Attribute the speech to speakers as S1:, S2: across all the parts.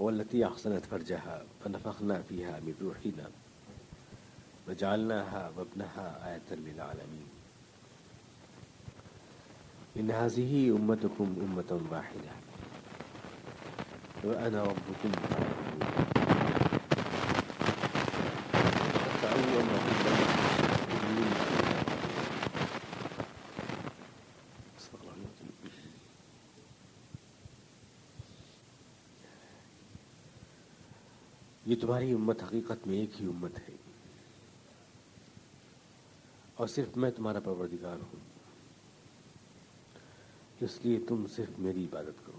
S1: والتي أحسنت فرجها فنفخنا فيها من روحنا وجعلناها وابنها آية للعالمين إن هذه أمتكم أمة واحدة وأنا ربكم فاعبدون۔ تمہاری امت حقیقت میں ایک ہی امت ہے۔ اور صرف میں تمہارا پروردگار ہوں۔ اس لیے تم صرف میری عبادت کرو۔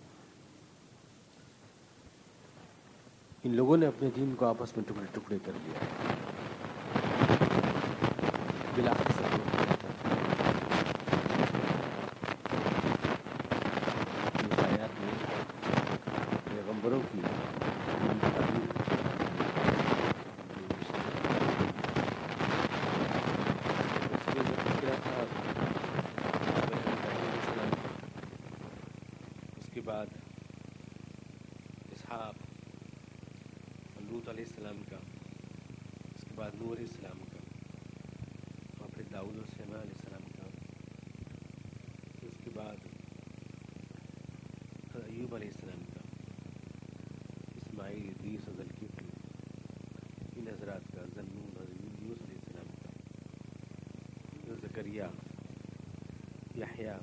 S1: ان لوگوں نے اپنے دین کو آپس میں ٹکڑے ٹکڑے کر لیا۔ بلا حسد اس آیات میں پیغمبروں کی اس کے بعد اسحاق لوت علیہ السلام کا اس کے بعد نور علیہ السلام کا اور پھر داؤد و سیما علیہ السلام کا، اس کے بعد ایوب علیہ السلام کا، اسماعیل ادریس و ذلکفل ان حضرات کا ذنون اور یونس علیہ السلام کا زکریہ یحییٰ،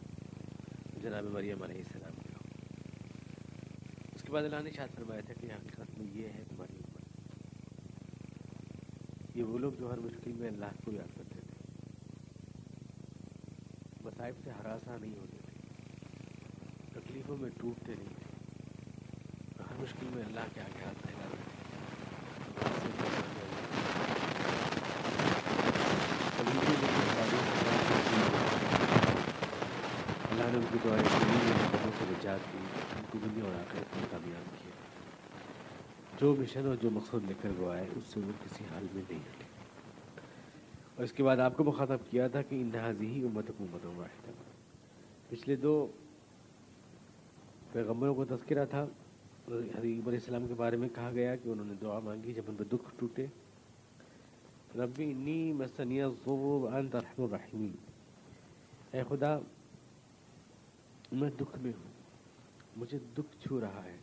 S1: جناب مریم علیہ السلام کا۔ اس کے بعد اللہ نے شاید فرمایا تھا کہ حقیقت میں یہ ہے یہ وہ لوگ جو ہر مشکل میں اللہ کو یاد کرتے تھے مصائب سے ہراساں نہیں ہوتے تھے تکلیفوں میں ٹوٹتے نہیں تھے ہر مشکل میں اللہ کے آگے ہاتھ پھیلاتے تھے اللہ نے ان کی دعائیں سے نجات دی ان کو دنیا اور آخرت میں کامیاب کیا جو مشن اور جو مقصد لے کر وہ آئے، اس سے وہ کسی حال میں نہیں ہٹے۔ اور اس کے بعد آپ کو مخاطب کیا تھا کہ انحاظی ہی امت حکومت واحد پچھلے دو پیغمبروں کو تذکرہ تھا حضیب علیہ السلام کے بارے میں کہا گیا کہ انہوں نے دعا مانگی جب ان پہ دکھ ٹوٹے۔ ربی انی مسنیہ ضوب انت ارحم الرحیمین اے خدا، میں دکھ میں ہوں، مجھے دکھ چھو رہا ہے۔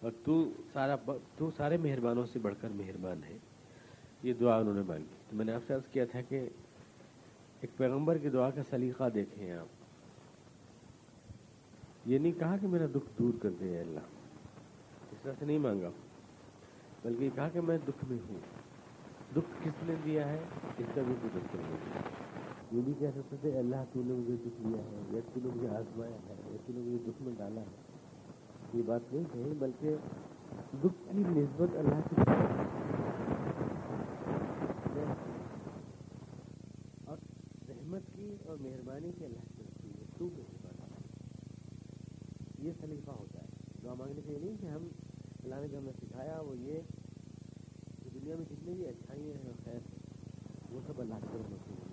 S1: اور تو سارا تو سارے مہربانوں سے بڑھ کر مہربان ہے۔ یہ دعا انہوں نے مانگی۔ تو میں نے آپ سے عرض کیا تھا کہ ایک پیغمبر کی دعا کا سلیقہ دیکھیں آپ۔ یہ نہیں کہا کہ میرا دکھ دور کر دے اللہ۔ اس طرح سے نہیں مانگا۔ بلکہ یہ کہا کہ میں دکھ میں ہوں۔ دکھ کس نے دیا ہے؟ اس کا بھی کوئی دکھ نہیں دیا یہ بھی کہہ سکتے تھے اللہ، تو نے مجھے دکھ دیا ہے، یا تو نے مجھے آزمایا ہے، یا تو نے مجھے دکھ میں ڈالا ہے۔ یہ بات نہیں کہی، بلکہ دکھ کی نسبت اللہ کی اور رحمت کی اور مہربانی کی اللہ کی رکھی ہے تو مہربان یہ سلیقہ ہوتا ہے۔ دعا مانگنے کے نہیں کہ ہم اللہ نے جو ہمیں سکھایا، وہ یہ کہ دنیا میں جتنی بھی اچھائیاں ہیں اور خیر، وہ سب اللہ کی طرف ہوتی ہیں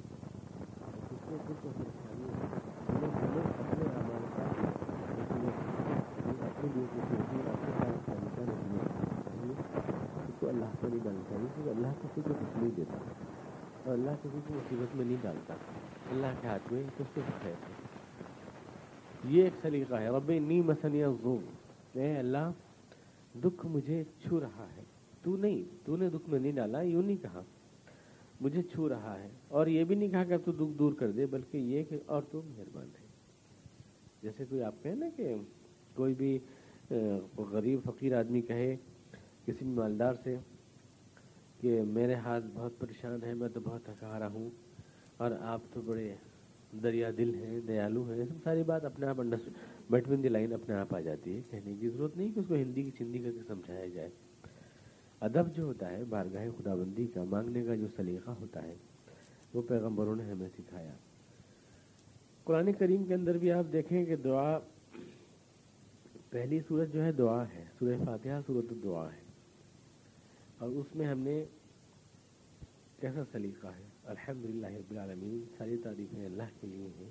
S1: جتنے دکھ اور پریشانی انہیں ہمیں اپنے اعمال کا اپنے لیے کچھ ہوتی ہے اپنے سارا طریقہ نہیں اس کو اللہ کو نہیں ڈالنا چاہیے کیونکہ اللہ کسی کو کچھ نہیں دیتا اور اللہ کسی کو مصیبت میں نہیں ڈالتا۔ اللہ کے ہاتھ میں کچھ تو خیر ہے یہ ایک سلیقہ ہے۔ رب نی مسنیا زوم اے اللہ، دکھ مجھے چھو رہا ہے۔ تو نہیں تو نے دکھ میں نہیں ڈالا، یوں نہیں کہا۔ مجھے چھو رہا ہے۔ اور یہ بھی نہیں کہا کہ اب تو دکھ دور کر دے، بلکہ یہ کہ اور تو مہربان ہے جیسے کوئی آپ کہیں نا کہ کوئی بھی غریب، فقیر آدمی کہے، کسی مالدار سے کہ میرے ہاتھ بہت پریشان ہے میں تو بہت تھکا رہا ہوں اور آپ تو بڑے دریا دل ہیں دیالو ہیں سب ساری بات اپنے آپ بیٹمن دی لائن اپنے آپ آ جاتی ہے کہنے کی ضرورت نہیں کہ اس کو ہندی کی چندی کر کے سمجھایا جائے۔ ادب جو ہوتا ہے، بارگاہ خدا بندی کا، مانگنے کا جو سلیقہ ہوتا ہے، وہ پیغمبروں نے ہمیں سکھایا۔ قرآن کریم کے اندر بھی آپ دیکھیں کہ دعا پہلی صورت جو ہے دعا ہے، سورہ فاتحہ صورت دعا ہے۔ اور اس میں ہم نے کیسا سلیقہ ہے؟ الحمد للہ رب العالمین، ساری تعریفیں اللہ کے لیے ہیں،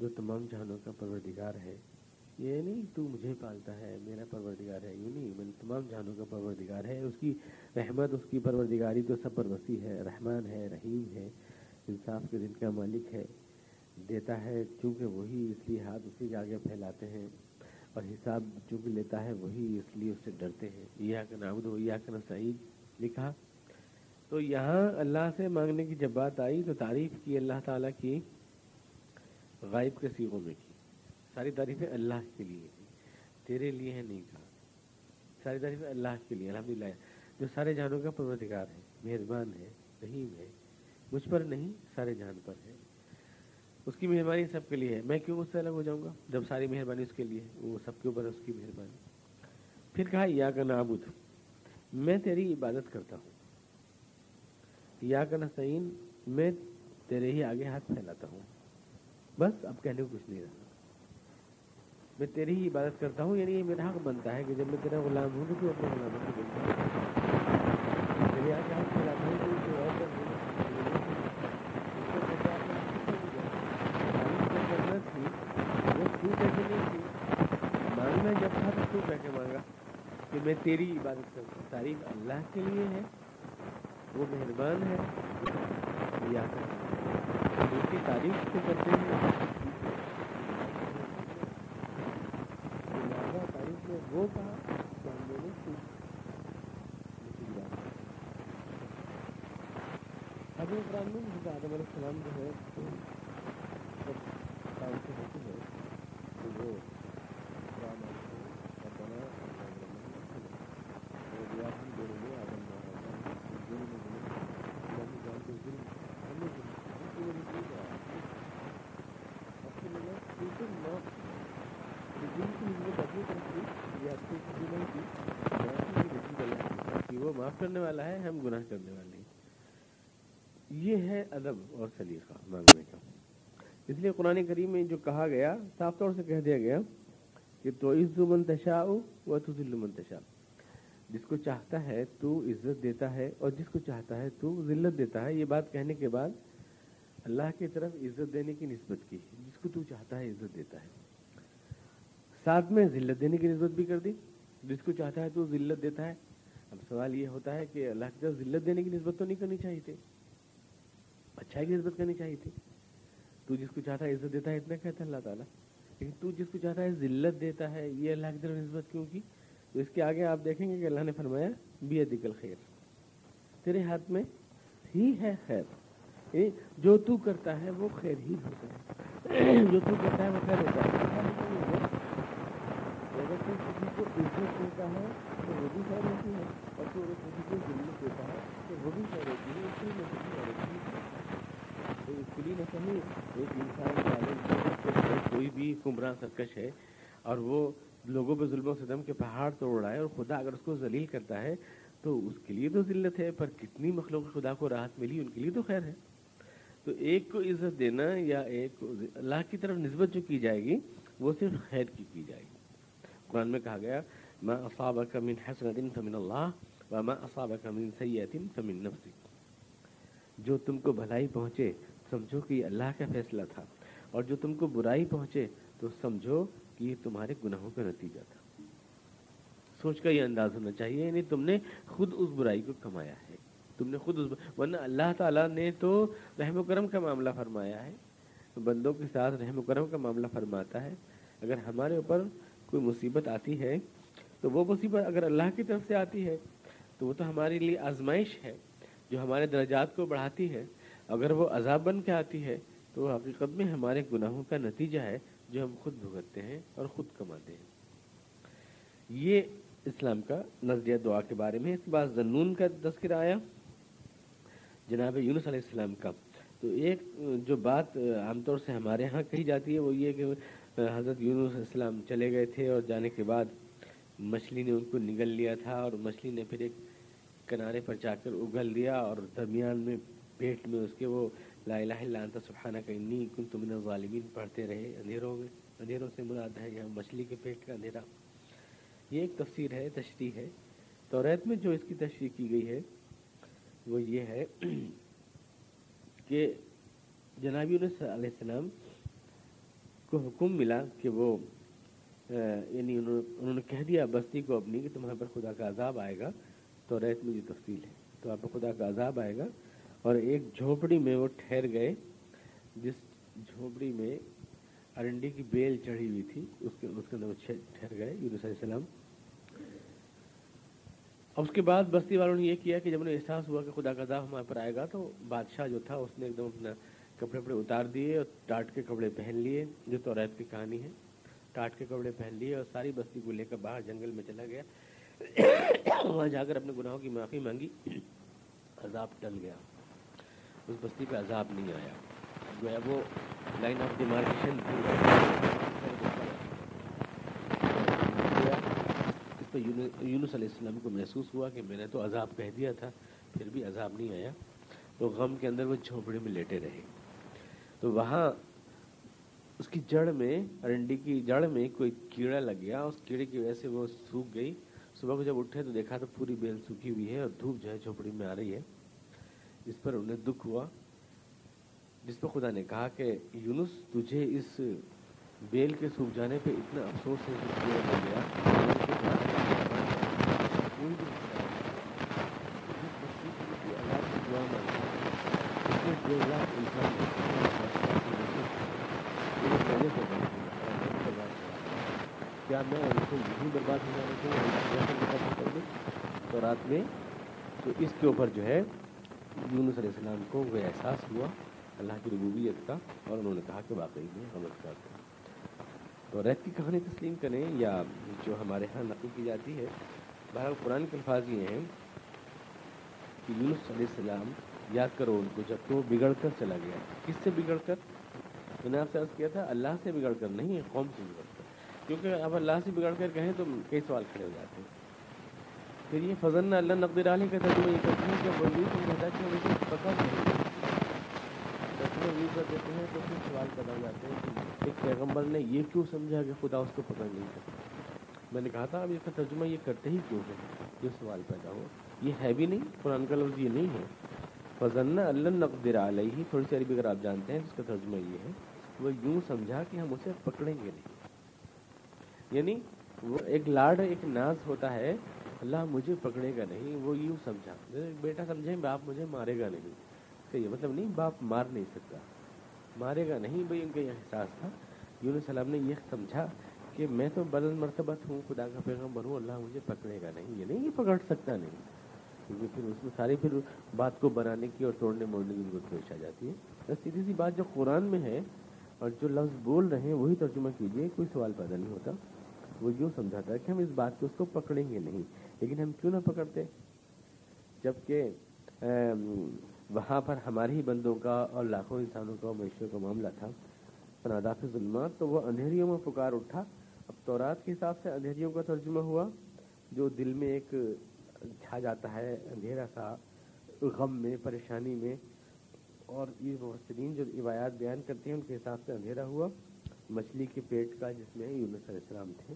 S1: جو تمام جہانوں کا پروردگار ہے۔ یہ نہیں تو مجھے پالتا ہے، میرا پروردگار ہے یوں نہیں، میں تمام جانوں کا پروردگار ہے۔ اس کی رحمت، اس کی پروردگاری تو سب پر وسیع ہے، رحمان ہے، رحیم ہے، انصاف کے دن کا مالک ہے، دیتا ہے، چونکہ وہی اس لیے ہاتھ اسی کے آگے پھیلاتے ہیں۔ اور حساب چونکہ لیتا ہے وہی اس لیے اس سے ڈرتے ہیں۔ یہ کا نابود ہو یا کا سعید لکھا۔ تو یہاں اللہ سے مانگنے کی جب بات آئی تو تعریف کی اللہ تعالیٰ کی، غائب کے سیغوں میں کی۔ ساری تعریفیں اللہ کے لیے تیرے لیے ہے نہیں کہا۔ ساری تعریفیں اللہ کے لیے الحمد للہ جو سارے جانوں کا پروردگار ہے، مہربان ہے، رحیم ہے، مجھ پر نہیں، سارے جان پر ہے۔ اس کی مہربانی سب کے لیے ہے۔ میں کیوں اس سے الگ ہو جاؤں گا؟ جب ساری مہربانی اس کے لیے وہ سب کے اوپر اس کی مہربانی۔ پھر کہا، یا کا نابود میں تیری عبادت کرتا ہوں۔ یا کا نسعین میں تیرے ہی آگے ہاتھ پھیلاتا ہوں۔ بس، اب کہنے کو کچھ نہیں رہا۔ میں تیری ہی عبادت کرتا ہوں یعنی یہ میرا حق بنتا ہے کہ جب میں تیرا غلام ہوں تو اپنے غلاموں کو بنتا مانگنا جب تھا تو کہہ کے مانگا کہ میں تیری عبادت کرتا ہوں تعریف اللہ کے لیے ہے، وہ مہربان ہے۔ یا اس کی تعریف کو کرتے ہیں۔ وہ کہا حضرت ابراہیم حضرت علیہ السلام جو ہے جب کام سے ہوتی ہے تو وہ وہ معاف کرنے والا ہے، ہم گناہ کرنے والے ہیں۔ یہ ہے ادب اور سلیقہ، مانگنے کا۔ اس لیے قرآن کریم میں جو کہا گیا، صاف طور سے کہہ دیا گیا کہ تو عز منتشا و تو ذل منتشا جس کو چاہتا ہے تو عزت دیتا ہے اور جس کو چاہتا ہے تو ذلت دیتا ہے۔ یہ بات کہنے کے بعد اللہ کی طرف عزت دینے کی نسبت کی، جس کو تو چاہتا ہے عزت دیتا ہے۔ ساتھ میں ذلت دینے کی نسبت بھی کر دی، جس کو چاہتا ہے تو ذلت دیتا ہے۔ اب سوال یہ ہوتا ہے کہ اللہ کی طرف ذلت دینے کی نسبت تو نہیں کرنی چاہیے تھی۔ اچھائی کی نسبت کرنی چاہیے تھی۔ تو جس کو چاہتا ہے عزت دیتا ہے، اتنا کہتا ہے اللہ تعالیٰ۔ لیکن تو جس کو چاہتا ہے ذلت دیتا ہے، یہ اللہ کی طرف نسبت کیوں کی؟ تو اس کے آگے آپ دیکھیں گے کہ اللہ نے فرمایا بی ادکل خیر تیرے ہاتھ میں ہی ہے خیر۔ یعنی جو تو کرتا ہے، وہ خیر ہی ہوتا ہے۔ جو تو کرتا ہے، وہ خیر ہوتا ہے۔ اگر تو کسی کو عزت دیتا ہے تو وہ بھی خیر ہوتی ہے اور تو اگر کسی کو ذلت دیتا ہے تو وہ بھی خیر ہوتی ہے اس لیے میں کسی اور تو اس کے لیے نہ کہیں ایک انسان کوئی بھی گمراہ سرکش ہے اور وہ لوگوں پہ ظلم و ستم کے پہاڑ توڑ رہا ہے اور خدا اگر اس کو ذلیل کرتا ہے تو اس کے لیے تو ذلت ہے، پر کتنی مخلوق خدا کو راحت ملی ان کے لیے تو خیر ہے۔ تو ایک کو عزت دینا یا ایک کو اللہ کی طرف نسبت جو کی جائے گی، وہ صرف خیر کی کی جائے گی۔ قرآن میں کہا گیا ما اصابك من حسنة فمن الله وما اصابك من سيئة فمن نفسك. جو تم کو بھلائی پہنچے، سمجھو کہ یہ اللہ کا فیصلہ تھا، اور جو تم کو برائی پہنچے، تو سمجھو کہ یہ تمہارے گناہوں کا نتیجہ تھا۔ سوچ کا یہ انداز ہونا چاہیے یعنی تم نے خود اس برائی کو کمایا ہے۔ تم نے خود اس ورنہ اللہ تعالیٰ نے تو رحم و کرم کا معاملہ فرمایا ہے۔ بندوں کے ساتھ رحم و کرم کا معاملہ فرماتا ہے۔ اگر ہمارے اوپر کوئی مصیبت آتی ہے تو وہ مصیبت اگر اللہ کی طرف سے آتی ہے، تو وہ تو ہمارے لیے آزمائش ہے، جو ہمارے درجات کو بڑھاتی ہے۔ اگر وہ عذاب بن کے آتی ہے، تو وہ حقیقت میں ہمارے گناہوں کا نتیجہ ہے، جو ہم خود بھگتتے ہیں اور خود کماتے ہیں۔ یہ اسلام کا نظریہ دعا کے بارے میں اس کے بعد زنون کا تذکرہ آیا۔ جناب یونس علیہ السلام کا۔ تو ایک جو بات عام طور سے ہمارے ہاں کہی جاتی ہے، وہ یہ کہ حضرت یونس علیہ السلام چلے گئے تھے اور جانے کے بعد مچھلی نے ان کو نگل لیا تھا اور مچھلی نے پھر ایک کنارے پر جا کر اگل دیا اور درمیان میں پیٹ میں اس کے وہ لا الہ الا انت سبحانہ کا انی کن تم نے ظالمین پڑھتے رہے، اندھیروں میں، اندھیروں سے مراد ہے یہاں مچھلی کے پیٹ کا اندھیرا۔ یہ ایک تفسیر ہے، تشریح ہے۔ تو ریت میں جو اس کی تشریح کی گئی ہے، وہ یہ ہے کہ جنابی علیہ السلام کو حکم ملا کہ وہ یعنی انہوں نے کہہ دیا، بستی کو اپنی کہ تمہارے پر خدا کا عذاب آئے گا، تو ریت میں یہ تفصیل ہے۔ تو آپ پر خدا کا عذاب آئے گا۔ اور ایک جھوپڑی میں وہ ٹھہر گئے، جس جھوپڑی میں ارنڈی کی بیل چڑھی ہوئی تھی، اس کے اس کے اندر وہ ٹھہر گئے، یونس علیہ السلام۔ اس کے بعد بستی والوں نے یہ کیا کہ جب انہیں احساس ہوا کہ خدا کا عذاب ہمارے پر آئے گا، تو بادشاہ جو تھا، اس نے ایک دم اپنا کپڑے وپڑے اتار دیے اور ٹاٹ کے کپڑے پہن لیے، جو تو ریت کی کہانی ہے۔ ٹاٹ کے کپڑے پہن لیے اور ساری بستی کو لے کر باہر جنگل میں چلا گیا۔ وہاں جا کر اپنے گناہوں کی معافی مانگی۔ عذاب ٹل گیا۔ اس بستی پہ عذاب نہیں آیا۔ جو ہے وہ لائن آف ڈیمارکیشن اس پہ یونس علیہ السلام کو محسوس ہوا کہ میں نے تو عذاب کہہ دیا تھا، پھر بھی عذاب نہیں آیا۔ تو غم کے اندر وہ جھونپڑی میں لیٹے رہے۔ تو وہاں اس کی جڑ میں ارنڈی کی جڑ میں کوئی کیڑا لگ گیا، اس کیڑے کی وجہ سے وہ سوکھ گئی۔ صبح کو جب اٹھے تو دیکھا تو پوری بیل سوکھی ہوئی ہے اور دھوپ جو ہے جھوپڑی میں آ رہی ہے۔ اس پر انہیں دکھ ہوا، جس پر خدا نے کہا کہ، یونس، تجھے اس بیل کے سوکھ جانے پہ اتنا افسوس ہے کہ ہو گیا۔ کیا میں ان کو یہی برباد ہو جانے کو تو رات میں تو اس کے اوپر جو ہے یونس علیہ السلام کو وہ احساس ہوا اللہ کی ربوبیت کا اور انہوں نے کہا کہ واقعی میں غلط کرتے تو ریت کی کہانی تسلیم کریں یا جو ہمارے ہاں نقل کی جاتی ہے، بہرحال قرآن کے الفاظ یہ ہیں کہ یونس علیہ السلام یاد کرو ان کو جب تو بگڑ کر چلا گیا۔ کس سے بگڑ کر؟ میں نے آپ سے عرض کیا تھا، اللہ سے بگڑ کر، نہیں، قوم سے بگڑ کر۔ کیونکہ اب اللہ سے بگڑ کر کہیں تو کئی سوال کھڑے ہو جاتے ہیں۔ پھر یہ فضل اللہ نقد علی کا ترجمہ یہ کرتے ہیں کہ وزیر کو کہتا کہ مجھے پکڑ نہیں ترجمہ یہ کر دیتے ہیں تو پھر سوال پیدا ہو جاتے ہیں کہ ایک پیغمبر نے یہ کیوں سمجھا کہ خدا اس کو پکڑ نہیں سکتا میں نے کہا تھا اب اس کا ترجمہ یہ کرتے ہی کیوں ہے یہ سوال پیدا ہو۔ یہ ہے بھی نہیں، قرآن کا لفظ یہ نہیں ہے۔ فضن اللہ نقدر علیہ، تھوڑی سی عربی اگر آپ جانتے ہیں جس کا ترجمہ یہ ہے۔ وہ یوں سمجھا کہ ہم اسے پکڑیں گے نہیں۔ یعنی وہ ایک لاڈ، ایک ناز ہوتا ہے، اللہ مجھے پکڑے گا نہیں، وہ یوں سمجھا۔ بیٹا سمجھیں باپ مجھے مارے گا نہیں۔ کہ یہ مطلب نہیں، باپ مار نہیں سکتا۔ مارے گا نہیں بھائی، ان کا یہ احساس تھا۔ یون السلام نے یہ سمجھا کہ میں تو بدل مرتبت ہوں خدا کا پیغمبر ہوں، اللہ مجھے پکڑے گا نہیں، یہ نہیں یہ پکڑ سکتا نہیں۔ کیونکہ پھر اس میں ساری پھر بات کو بنانے کی اور توڑنے موڑنے کی ضرورت پیش آ جاتی ہے۔ سیدھی سی بات جو قرآن میں ہے اور جو لفظ بول رہے ہیں، وہی ترجمہ کیجیے کوئی سوال پیدا نہیں ہوتا۔ وہ یوں سمجھاتا ہے کہ ہم اس بات کو اس کو پکڑیں گے نہیں، لیکن ہم کیوں نہ پکڑتے؟ جبکہ وہاں پر ہمارے ہی بندوں کا اور لاکھوں انسانوں کا معیشتوں کا معاملہ تھا۔ پناداف ظلمات، تو وہ اندھیریوں میں پکار اٹھا۔ اب تورات کے حساب سے اندھیریوں کا ترجمہ ہوا، جو دل میں ایک چھا جاتا ہے، اندھیرا سا غم میں، پریشانی میں۔ اور یہ محسرین جو روایات بیان کرتے ہیں، ان کے حساب سے اندھیرا ہوا۔ مچھلی کے پیٹ کا جس میں یونس علیہ السلام تھے،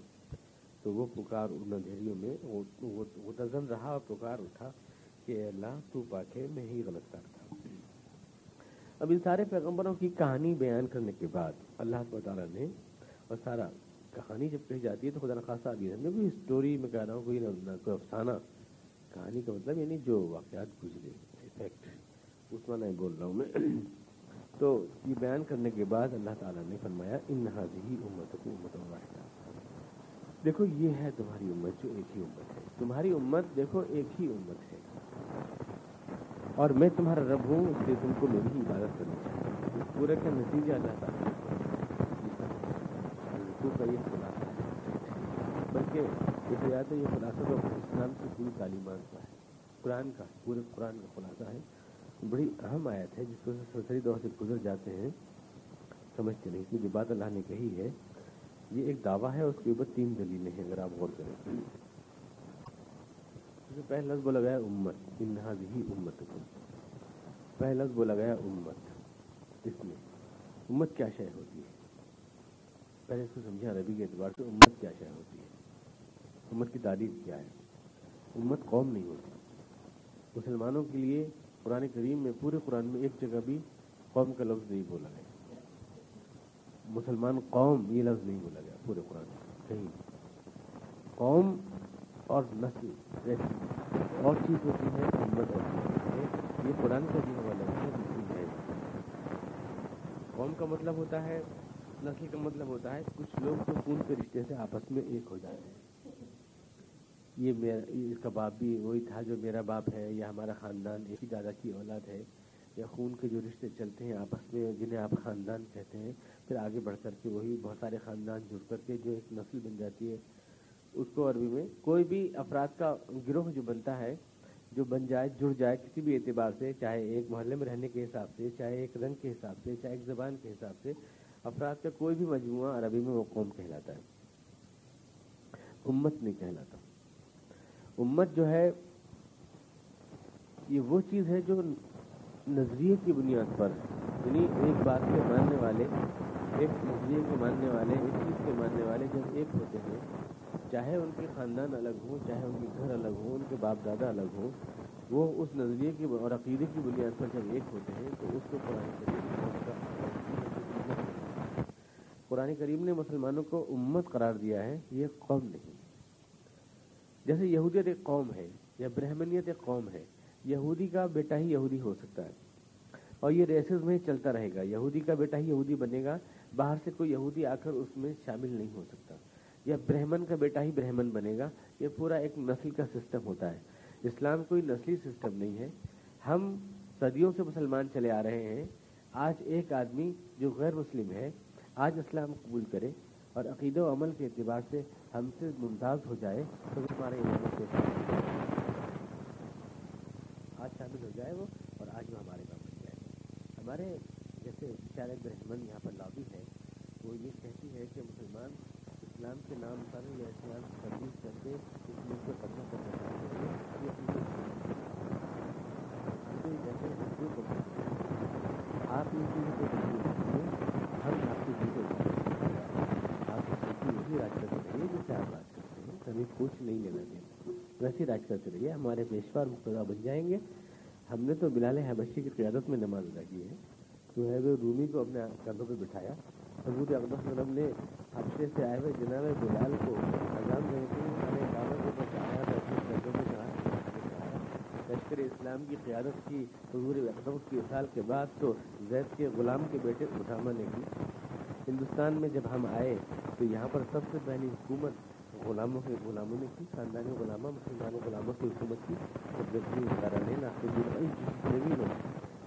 S1: تو وہ پکار ان اندھیریوں میں، وہ رہا اور پکار اٹھا کہ اللہ، تو پاکے میں ہی غلط کرتا اب ان سارے پیغمبروں کی کہانی بیان کرنے کے بعد اللہ تعالیٰ نے اور سارا کہانی جب کہی جاتی ہے تو خدا نخواستہ ابھی ہم نے کوئی اسٹوری میں کہہ رہا ہوں، کوئی نہ کوئی افسانہ۔ کہانی کا مطلب یعنی جو واقعات گزرے افیکٹ اس میں نہیں بول رہا ہوں میں۔ تو یہ بیان کرنے کے بعد اللہ تعالیٰ نے فرمایا، ان حاضی امت کو امت واحدہ. دیکھو، یہ ہے تمہاری امت جو ایک ہی امت ہے۔ تمہاری امت دیکھو، ایک ہی امت ہے۔ اور میں تمہارا رب ہوں، اس لیے تم کو میری ہی عبادت کرنی چاہیے۔ اس پورے کا نتیجہ اللہ تعالیٰ کا یہ خلاصہ ہے بلکہ یہ یہ خلاصہ تو اسلام کی پوری تعلیمات کا ہے۔ قرآن کا، پورے قرآن کا خلاصہ ہے۔ بڑی اہم آیت ہے جس کو سرسری دور سے گزر جاتے ہیں، سمجھتے نہیں اس میں جو بات اللہ نے کہی ہے۔ یہ ایک دعویٰ ہے اس کے اوپر تین دلیلیں ہیں، اگر آپ غور کریں۔ پہلا لفظ بولا گیا امت انہاز ہی امت کو پہلا لفظ بولا گیا امت، اس میں۔ امت کیا شے ہوتی ہے؟ پہلے اس کو سمجھا ربی کے اعتبار سے امت کیا شے ہوتی ہے؟ امت کی تعریف کیا ہے؟ امت قوم نہیں ہوتی۔ مسلمانوں کے لیے قرآن کریم میں، پورے قرآن میں ایک جگہ بھی قوم کا لفظ نہیں بولا گیا۔ مسلمان قوم یہ لفظ نہیں بولا گیا پورے قرآن کہیں قوم اور نسل ایسی اور چیز ہوتی ہے، امت ہوتی ہے۔ یہ قرآن کا دیا ہوا لفظ ہے۔ قوم کا مطلب ہوتا ہے، نسل کا مطلب ہوتا ہے، کچھ لوگ جو خون کے رشتے سے آپس میں ایک ہو جاتے ہیں۔ یہ میرا اس کا باپ بھی وہی تھا جو میرا باپ ہے، یا ہمارا خاندان، ایک ہی دادا کی اولاد ہے، یا خون کے جو رشتے چلتے ہیں آپس میں، جنہیں آپ خاندان کہتے ہیں۔ پھر آگے بڑھ کر کے وہی بہت سارے خاندان جڑ کر کے جو ایک نسل بن جاتی ہے، اس کو عربی میں کوئی بھی افراد کا گروہ جو بنتا ہے، جو بن جائے، جڑ جائے کسی بھی اعتبار سے، چاہے ایک محلے میں رہنے کے حساب سے، چاہے ایک رنگ کے حساب سے، چاہے ایک زبان کے حساب سے، افراد کا کوئی بھی مجموعہ عربی میں وہ قوم کہلاتا ہے۔ امت نہیں کہلاتا امت جو ہے، یہ وہ چیز ہے جو نظریے کی بنیاد پر یعنی ایک بات کے ماننے والے، ایک نظریے کے ماننے والے، ایک چیز کے ماننے والے جب ایک ہوتے ہیں، چاہے ان کے خاندان الگ ہوں، چاہے ان کے گھر الگ ہوں، ان کے باپ دادا الگ ہوں، وہ اس نظریے کی اور عقیدے کی بنیاد پر جب ایک ہوتے ہیں، تو اس کو قرآن کریم قرآن کریم نے مسلمانوں کو امت قرار دیا ہے، یہ قوم نہیں۔ جیسے یہودیت ایک قوم ہے یا برہمنیت ایک قوم ہے، یہودی کا بیٹا ہی یہودی ہو سکتا ہے۔ اور یہ ریسز میں چلتا رہے گا، یہودی کا بیٹا ہی یہودی بنے گا، باہر سے کوئی یہودی آ کر اس میں شامل نہیں ہو سکتا۔ یا برہمن کا بیٹا ہی برہمن بنے گا، یہ پورا ایک نسل کا سسٹم ہوتا ہے۔ اسلام کوئی نسلی سسٹم نہیں ہے۔ ہم صدیوں سے مسلمان چلے آ رہے ہیں۔ آج ایک آدمی جو غیر مسلم ہے، آج اسلام قبول کرے۔ اور عقیدہ و عمل کے اعتبار سے ہم سے ممتاز ہو جائے تو ہمارے آج شامل ہو جائے وہ اور آج وہ ہمارے کام بن جائے۔ ہمارے جیسے بیچارے برہمن یہاں پر لابی ہے وہ یہ کہتی ہے کہ مسلمان اسلام کے نام پر یا اسلام کی تبدیل کر کے اس ملک کو ختم کرنا چاہتے ہیں۔ آپ ان چیزوں کو ہم آپ کی چیزیں آپ وہی راج کرتے رہیے جیسے آپ راج کرتے ہیں کبھی کچھ نہیں لینا دینا۔ ویسے راج کرتے رہیے ہمارے پیشوار مقتدا بن جائیں گے۔ ہم نے تو بلال حبشی کی قیادت میں نماز ادا کی ہے۔ تو ہے وہ رومی کو اپنے کندھوں پہ بٹھایا۔ حضور اقدس وسلم نے ہفتے سے آئے ہوئے جناب بلال کو اذان دینے کے لیے سارے کاموں کو بچایا اپنے قدموں میں چڑھا لشکر اسلام کی قیادت کی، حضور اقدس کی سال کے بعد تو زید کے غلام کے بیٹے اسامہ نے کی۔ ہندوستان میں جب ہم آئے تو یہاں پر سب سے پہلی حکومت غلاموں کے غلاموں نے کی خاندانی غلامہ مسلمانوں غلاموں کی حکومت کی۔ جب جبھی ادارہ نے ناقص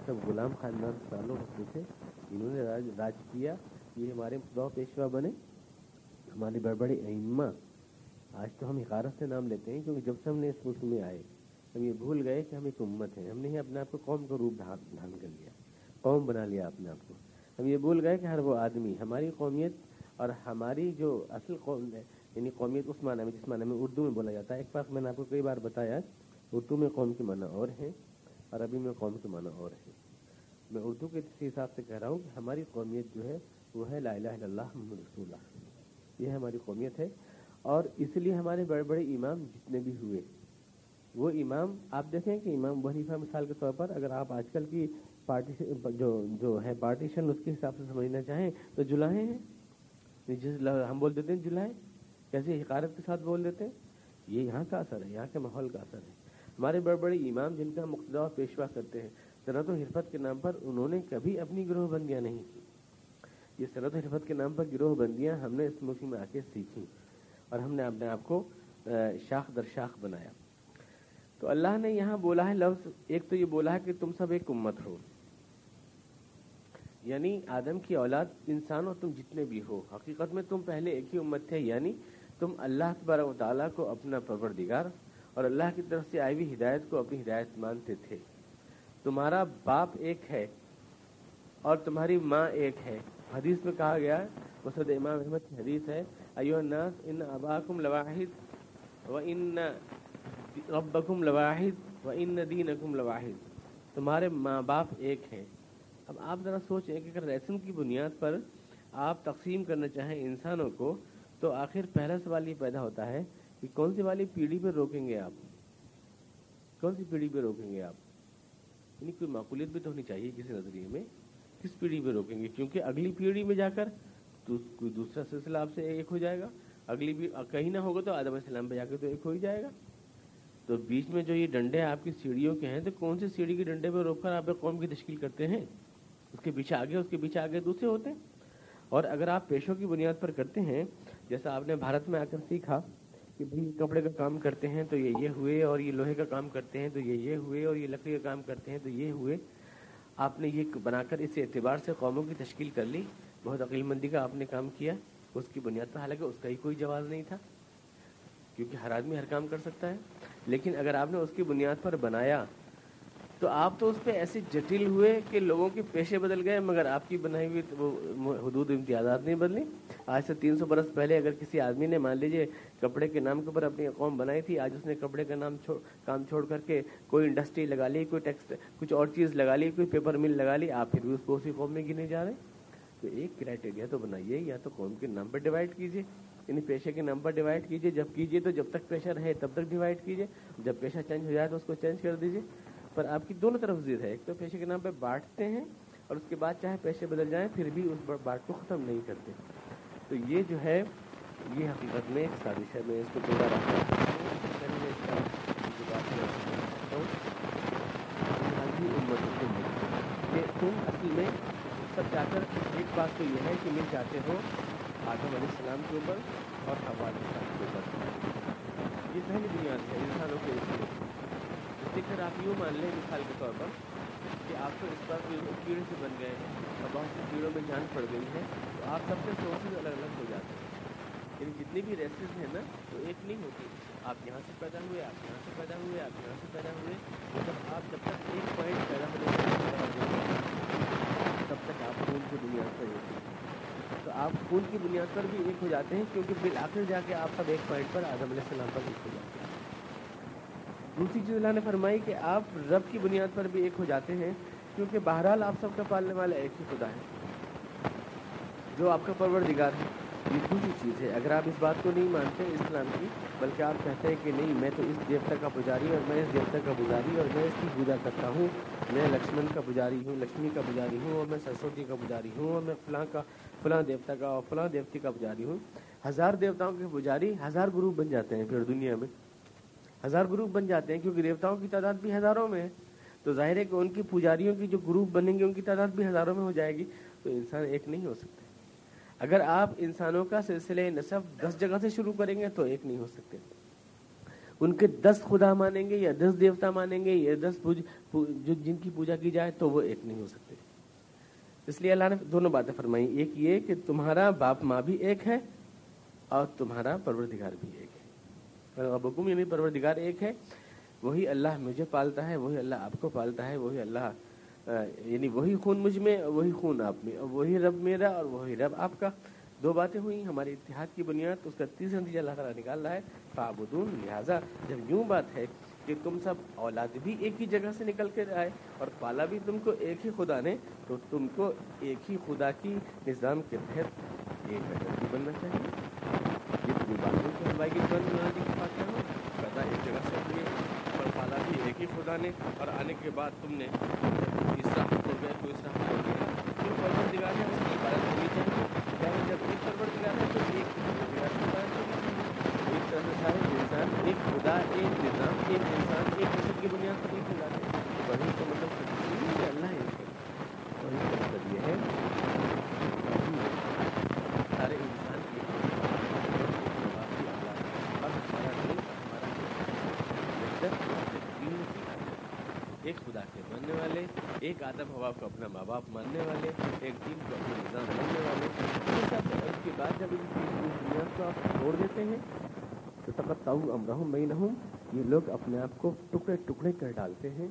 S1: سب غلام خاندان سالوں رکھتے تھے۔ انہوں نے راج راج کیا یہ ہمارے دو پیشوا بنے ہمارے بڑے بڑے ائمہ۔ آج تو ہم حقارت سے نام لیتے ہیں، کیونکہ جب سے ہم نے اس ملک میں آئے، ہم یہ بھول گئے کہ ہم ایک امت ہیں۔ ہم نے اپنے آپ کو قوم کا روپ دھان کر لیا، قوم بنا لیا اپنے آپ کو۔ ہم یہ بھول گئے کہ ہر وہ آدمی، ہماری قومیت اور ہماری جو اصل قوم ہے یعنی قومیت اس معنی میں، جس معنی میں اردو میں بولا جاتا ہے۔ ایک بات میں نے آپ کو کئی بار بتایا، اردو میں قوم کے معنی اور ہیں، عربی میں قوم کے معنی اور ہیں۔ میں اردو کے حساب سے کہہ رہا ہوں کہ ہماری قومیت جو ہے، وہ ہے لا الہ الا اللہ محمد رسول اللہ۔ یہ ہماری قومیت ہے۔ اور اس لیے ہمارے بڑے بڑے امام جتنے بھی ہوئے، وہ امام، آپ دیکھیں کہ امام وحیفہ مثال کے طور پر اگر آپ آج کل کی پارٹیشن، جو جو ہے پارٹیشن، اس کے حساب سے سمجھنا چاہیں تو جلاہیں ہیں۔ ہم بول دیتے ہیں جلائیں کیسے حقارت کے ساتھ بول دیتے ہیں؟ یہ یہاں کا اثر ہے، یہاں کے ماحول کا اثر ہے۔ ہمارے بڑے بڑے امام جن کا مقتدا پیشوا کرتے ہیں، صنعت و حرفت کے نام پر انہوں نے کبھی اپنی گروہ بندیاں نہیں کی۔ یہ صنعت حرفت کے نام پر گروہ بندیاں ہم نے اس ملک میں آ کے سیکھی اور ہم نے اپنے آپ کو شاخ در شاخ بنایا۔ تو اللہ نے یہاں بولا ہے لفظ، ایک تو یہ بولا ہے کہ تم سب ایک امت ہو۔ یعنی آدم کی اولاد انسان اور تم جتنے بھی ہو، حقیقت میں تم پہلے ایک ہی امت تھے یعنی تم اللہ تبارک و تعالیٰ کو اپنا پروردگار اور اللہ کی طرف سے آئی ہوئی ہدایت کو اپنی ہدایت مانتے تھے۔ تمہارا باپ ایک ہے اور تمہاری ماں ایک ہے۔ حدیث میں کہا گیا مسد امام احمد کی حدیث ہے ایو الناس ان اباکم لواحد و ان ربکم لواحد و ان دینکم لواحد۔ تمہارے ماں باپ ایک ہیں۔ اب آپ ذرا سوچیں کہ اگر ریسم کی بنیاد پر آپ تقسیم کرنا چاہیں انسانوں کو، تو آخر پہلا سوال یہ پیدا ہوتا ہے کہ کون سی والی پیڑھی پہ روکیں گے آپ؟ کون سی پیڑھی پہ روکیں گے آپ؟ یعنی کوئی معقولیت بھی تو ہونی چاہیے کسی نظریے میں کس پیڑھی پہ روکیں گے؟ کیونکہ اگلی پیڑھی میں جا کر تو کوئی دوسرا سلسلہ آپ سے ایک ہو جائے گا۔ اگلی بھی کہیں نہ ہوگا تو آدم السلام پہ جا کے تو ایک ہو ہی جائے گا۔ تو بیچ میں جو یہ ڈنڈے آپ کی سیڑھیوں کے ہیں، تو کون سی سیڑھی کے ڈنڈے پہ روک کر آپ قوم کی تشکیل کرتے ہیں؟ اس کے پیچھے آگے، اس کے پیچھے آگے دوسرے ہوتے ہیں۔ اور اگر آپ پیشوں کی بنیاد پر کرتے ہیں، جیسا آپ نے بھارت میں آ کر سیکھا کہ بھائی کپڑے کا کام کرتے ہیں تو یہ یہ ہوئے، اور یہ لوہے کا کام کرتے ہیں تو یہ یہ ہوئے، اور یہ لکڑی کا کام کرتے ہیں تو یہ ہوئے۔ آپ نے یہ بنا کر اس اعتبار سے قوموں کی تشکیل کر لی۔ بہت عقل مندی کا آپ نے کام کیا۔ اس کی بنیاد پر، حالانکہ اس کا ہی کوئی جواز نہیں تھا، کیونکہ ہر آدمی ہر کام کر سکتا ہے۔ لیکن اگر آپ نے اس کی بنیاد پر بنایا تو آپ تو اس پہ ایسے جٹل ہوئے کہ لوگوں کے پیشے بدل گئے، مگر آپ کی بنائی ہوئی وہ حدود امتیازات نہیں بدلی۔ آج سے تین سو برس پہلے اگر کسی آدمی نے مان لیجیے کپڑے کے نام کے اوپر اپنی قوم بنائی تھی، آج اس نے کپڑے کا نام چھوڑ، کام چھوڑ کر کے کوئی انڈسٹری لگا لی، کوئی ٹیکس، کچھ اور چیز لگا لی، کوئی پیپر مل لگا لی، آپ پھر بھی اس کو اسی قوم میں گنے جا رہے ہیں۔ تو ایک کرائٹیریا تو بنائیے، یا تو قوم کے نام پر ڈیوائڈ کیجیے یعنی پیشے کے نام پر ڈیوائڈ کیجیے جب کیجیے تو جب تک پیشہ رہے تب تک ڈیوائڈ کیجیے جب پیشہ چینج ہو جائے تو اس کو چینج کر دیجیے پر آپ کی دونوں طرف ضد ہے۔ ایک تو پیشے کے نام پہ بانٹتے ہیں اور اس کے بعد چاہے پیسے بدل جائیں، پھر بھی اس بانٹ کو ختم نہیں کرتے۔ تو یہ جو ہے، یہ حقیقت میں ایک سازش ہے۔ میں اس کو دوبارہ رکھتا کہ تم اصل میں سب جا کر ایک بات تو یہ ہے کہ مل جاتے ہو آدم علیہ السلام کے اوپر اور حوا علیہ السلام کے اوپر۔ یہ پہلی بنیاد ہے۔ انسانوں کے اس لیے پھر آپ یوں مان لیں مثال کے طور پر کہ آپ تو اس پر کیڑے سے بن گئے ہیں اور بہت سی کیڑوں میں جان پڑ گئی ہے تو آپ سب سے سورسز الگ الگ ہو جاتے ہیں۔ یعنی جتنی بھی ریسز ہیں نا تو ایک نہیں ہوتی۔ آپ یہاں سے پیدا ہوئے، آپ یہاں سے پیدا ہوئے، آپ یہاں سے پیدا ہوئے مطلب آپ جب تک ایک پوائنٹ پیدا ہونے تب تک آپ خون کی بنیاد پر ہوتے ہیں۔ تو آپ خون کی بنیاد پر بھی ایک ہو جاتے ہیں، کیونکہ بالآخر جا کے آپ سب ایک پوائنٹ پر آدم علیہ السلام پر ایک ہو جاتے ہیں۔ دوسری چیز اللہ نے فرمائی کہ آپ رب کی بنیاد پر بھی ایک ہو جاتے ہیں، کیونکہ بہرحال آپ سب کا پالنے والا ایک ہی خدا ہے۔ جو آپ کا پروردگار ہے۔ یہ دوسری چیز ہے۔ اگر آپ اس بات کو نہیں مانتے اسلام کی، بلکہ آپ کہتے ہیں کہ نہیں، میں تو اس دیوتا کا پجاری اور میں اس دیوتا کا پجاری اور میں اس کی پوجا کرتا ہوں۔ میں لکشمن کا پجاری ہوں، لکشمی کا پجاری ہوں اور میں سرسوتی کا پجاری ہوں اور میں فلاں کا، فلاں دیوتا کا اور فلاں دیوتی کا پجاری ہوں۔ ہزار دیوتاؤں کے پجاری ہزار گروپ بن جاتے ہیں پھر دنیا میں۔ ہزار گروپ بن جاتے ہیں، کیونکہ دیوتاؤں کی تعداد بھی ہزاروں میں ہے۔ تو ظاہر ہے کہ ان کی پجاریوں کی جو گروپ بنیں گے، ان کی تعداد بھی ہزاروں میں ہو جائے گی، تو انسان ایک نہیں ہو سکتے۔ اگر آپ انسانوں کا سلسلے نصب دس جگہ سے شروع کریں گے، تو ایک نہیں ہو سکتے۔ ان کے دس خدا مانیں گے یا دس دیوتا مانیں گے یا دس جو جن کی پوجا کی جائے، تو وہ ایک نہیں ہو سکتے۔ اس لیے اللہ نے دونوں باتیں فرمائی ایک یہ کہ تمہارا باپ ماں بھی ایک ہے اور تمہارا پروردگار بھی ایک ہے حکم یعنی پروردگار ایک ہے، وہی اللہ مجھے پالتا ہے، وہی اللہ آپ کو پالتا ہے، وہی اللہ یعنی وہی خون مجھ میں، وہی خون آپ میں وہی رب میرا اور وہی رب آپ کا۔ دو باتیں ہوئی ہمارے اتحاد کی بنیاد، اس کا تیسرا نتیجہ اللہ تعالیٰ نکال رہا ہے فابدون لہٰذا جب یوں بات ہے کہ تم سب اولاد بھی ایک ہی جگہ سے نکل کے آئے اور پالا بھی تم کو ایک ہی خدا نے، تو تم کو ایک ہی خدا کی نظام کے تحت ایک بننا چاہیے۔ یہ باتوں کی ہلوائی کی بنانے ہو پیدا ایک جگہ سے ہوئے اور دیکھی خدا نے اور آنے کے بعد تم نے اس راہ کو گئے، تو اس راہ کو گیا پھر پرور دگار ہے اس کی عبادت ہونی یعنی چاہیے جب ایک پرور دگار ہے، تو ایک ایک طرح سے ایک انسان، ایک خدا، ایک نظام، ایک انسان، ایک نسل کی بنیاد پر ایک ہو جاتے ہیں وہی تو مطلب کہ اللہ ایک ہے وہی کا مطلب یہ ہے سارے انسان کی ایک خدا کے ماننے والے ایک آدم ہوا کو اپنا ماں باپ ماننے والے ایک دین کو اپنا نظام ماننے والے اس کے بعد جب ان کی دنیا کو آپ چھوڑ دیتے ہیں، تو تب تاؤ امرحم میں نہ ہوں یہ لوگ اپنے آپ کو ٹکڑے ٹکڑے کر ڈالتے ہیں۔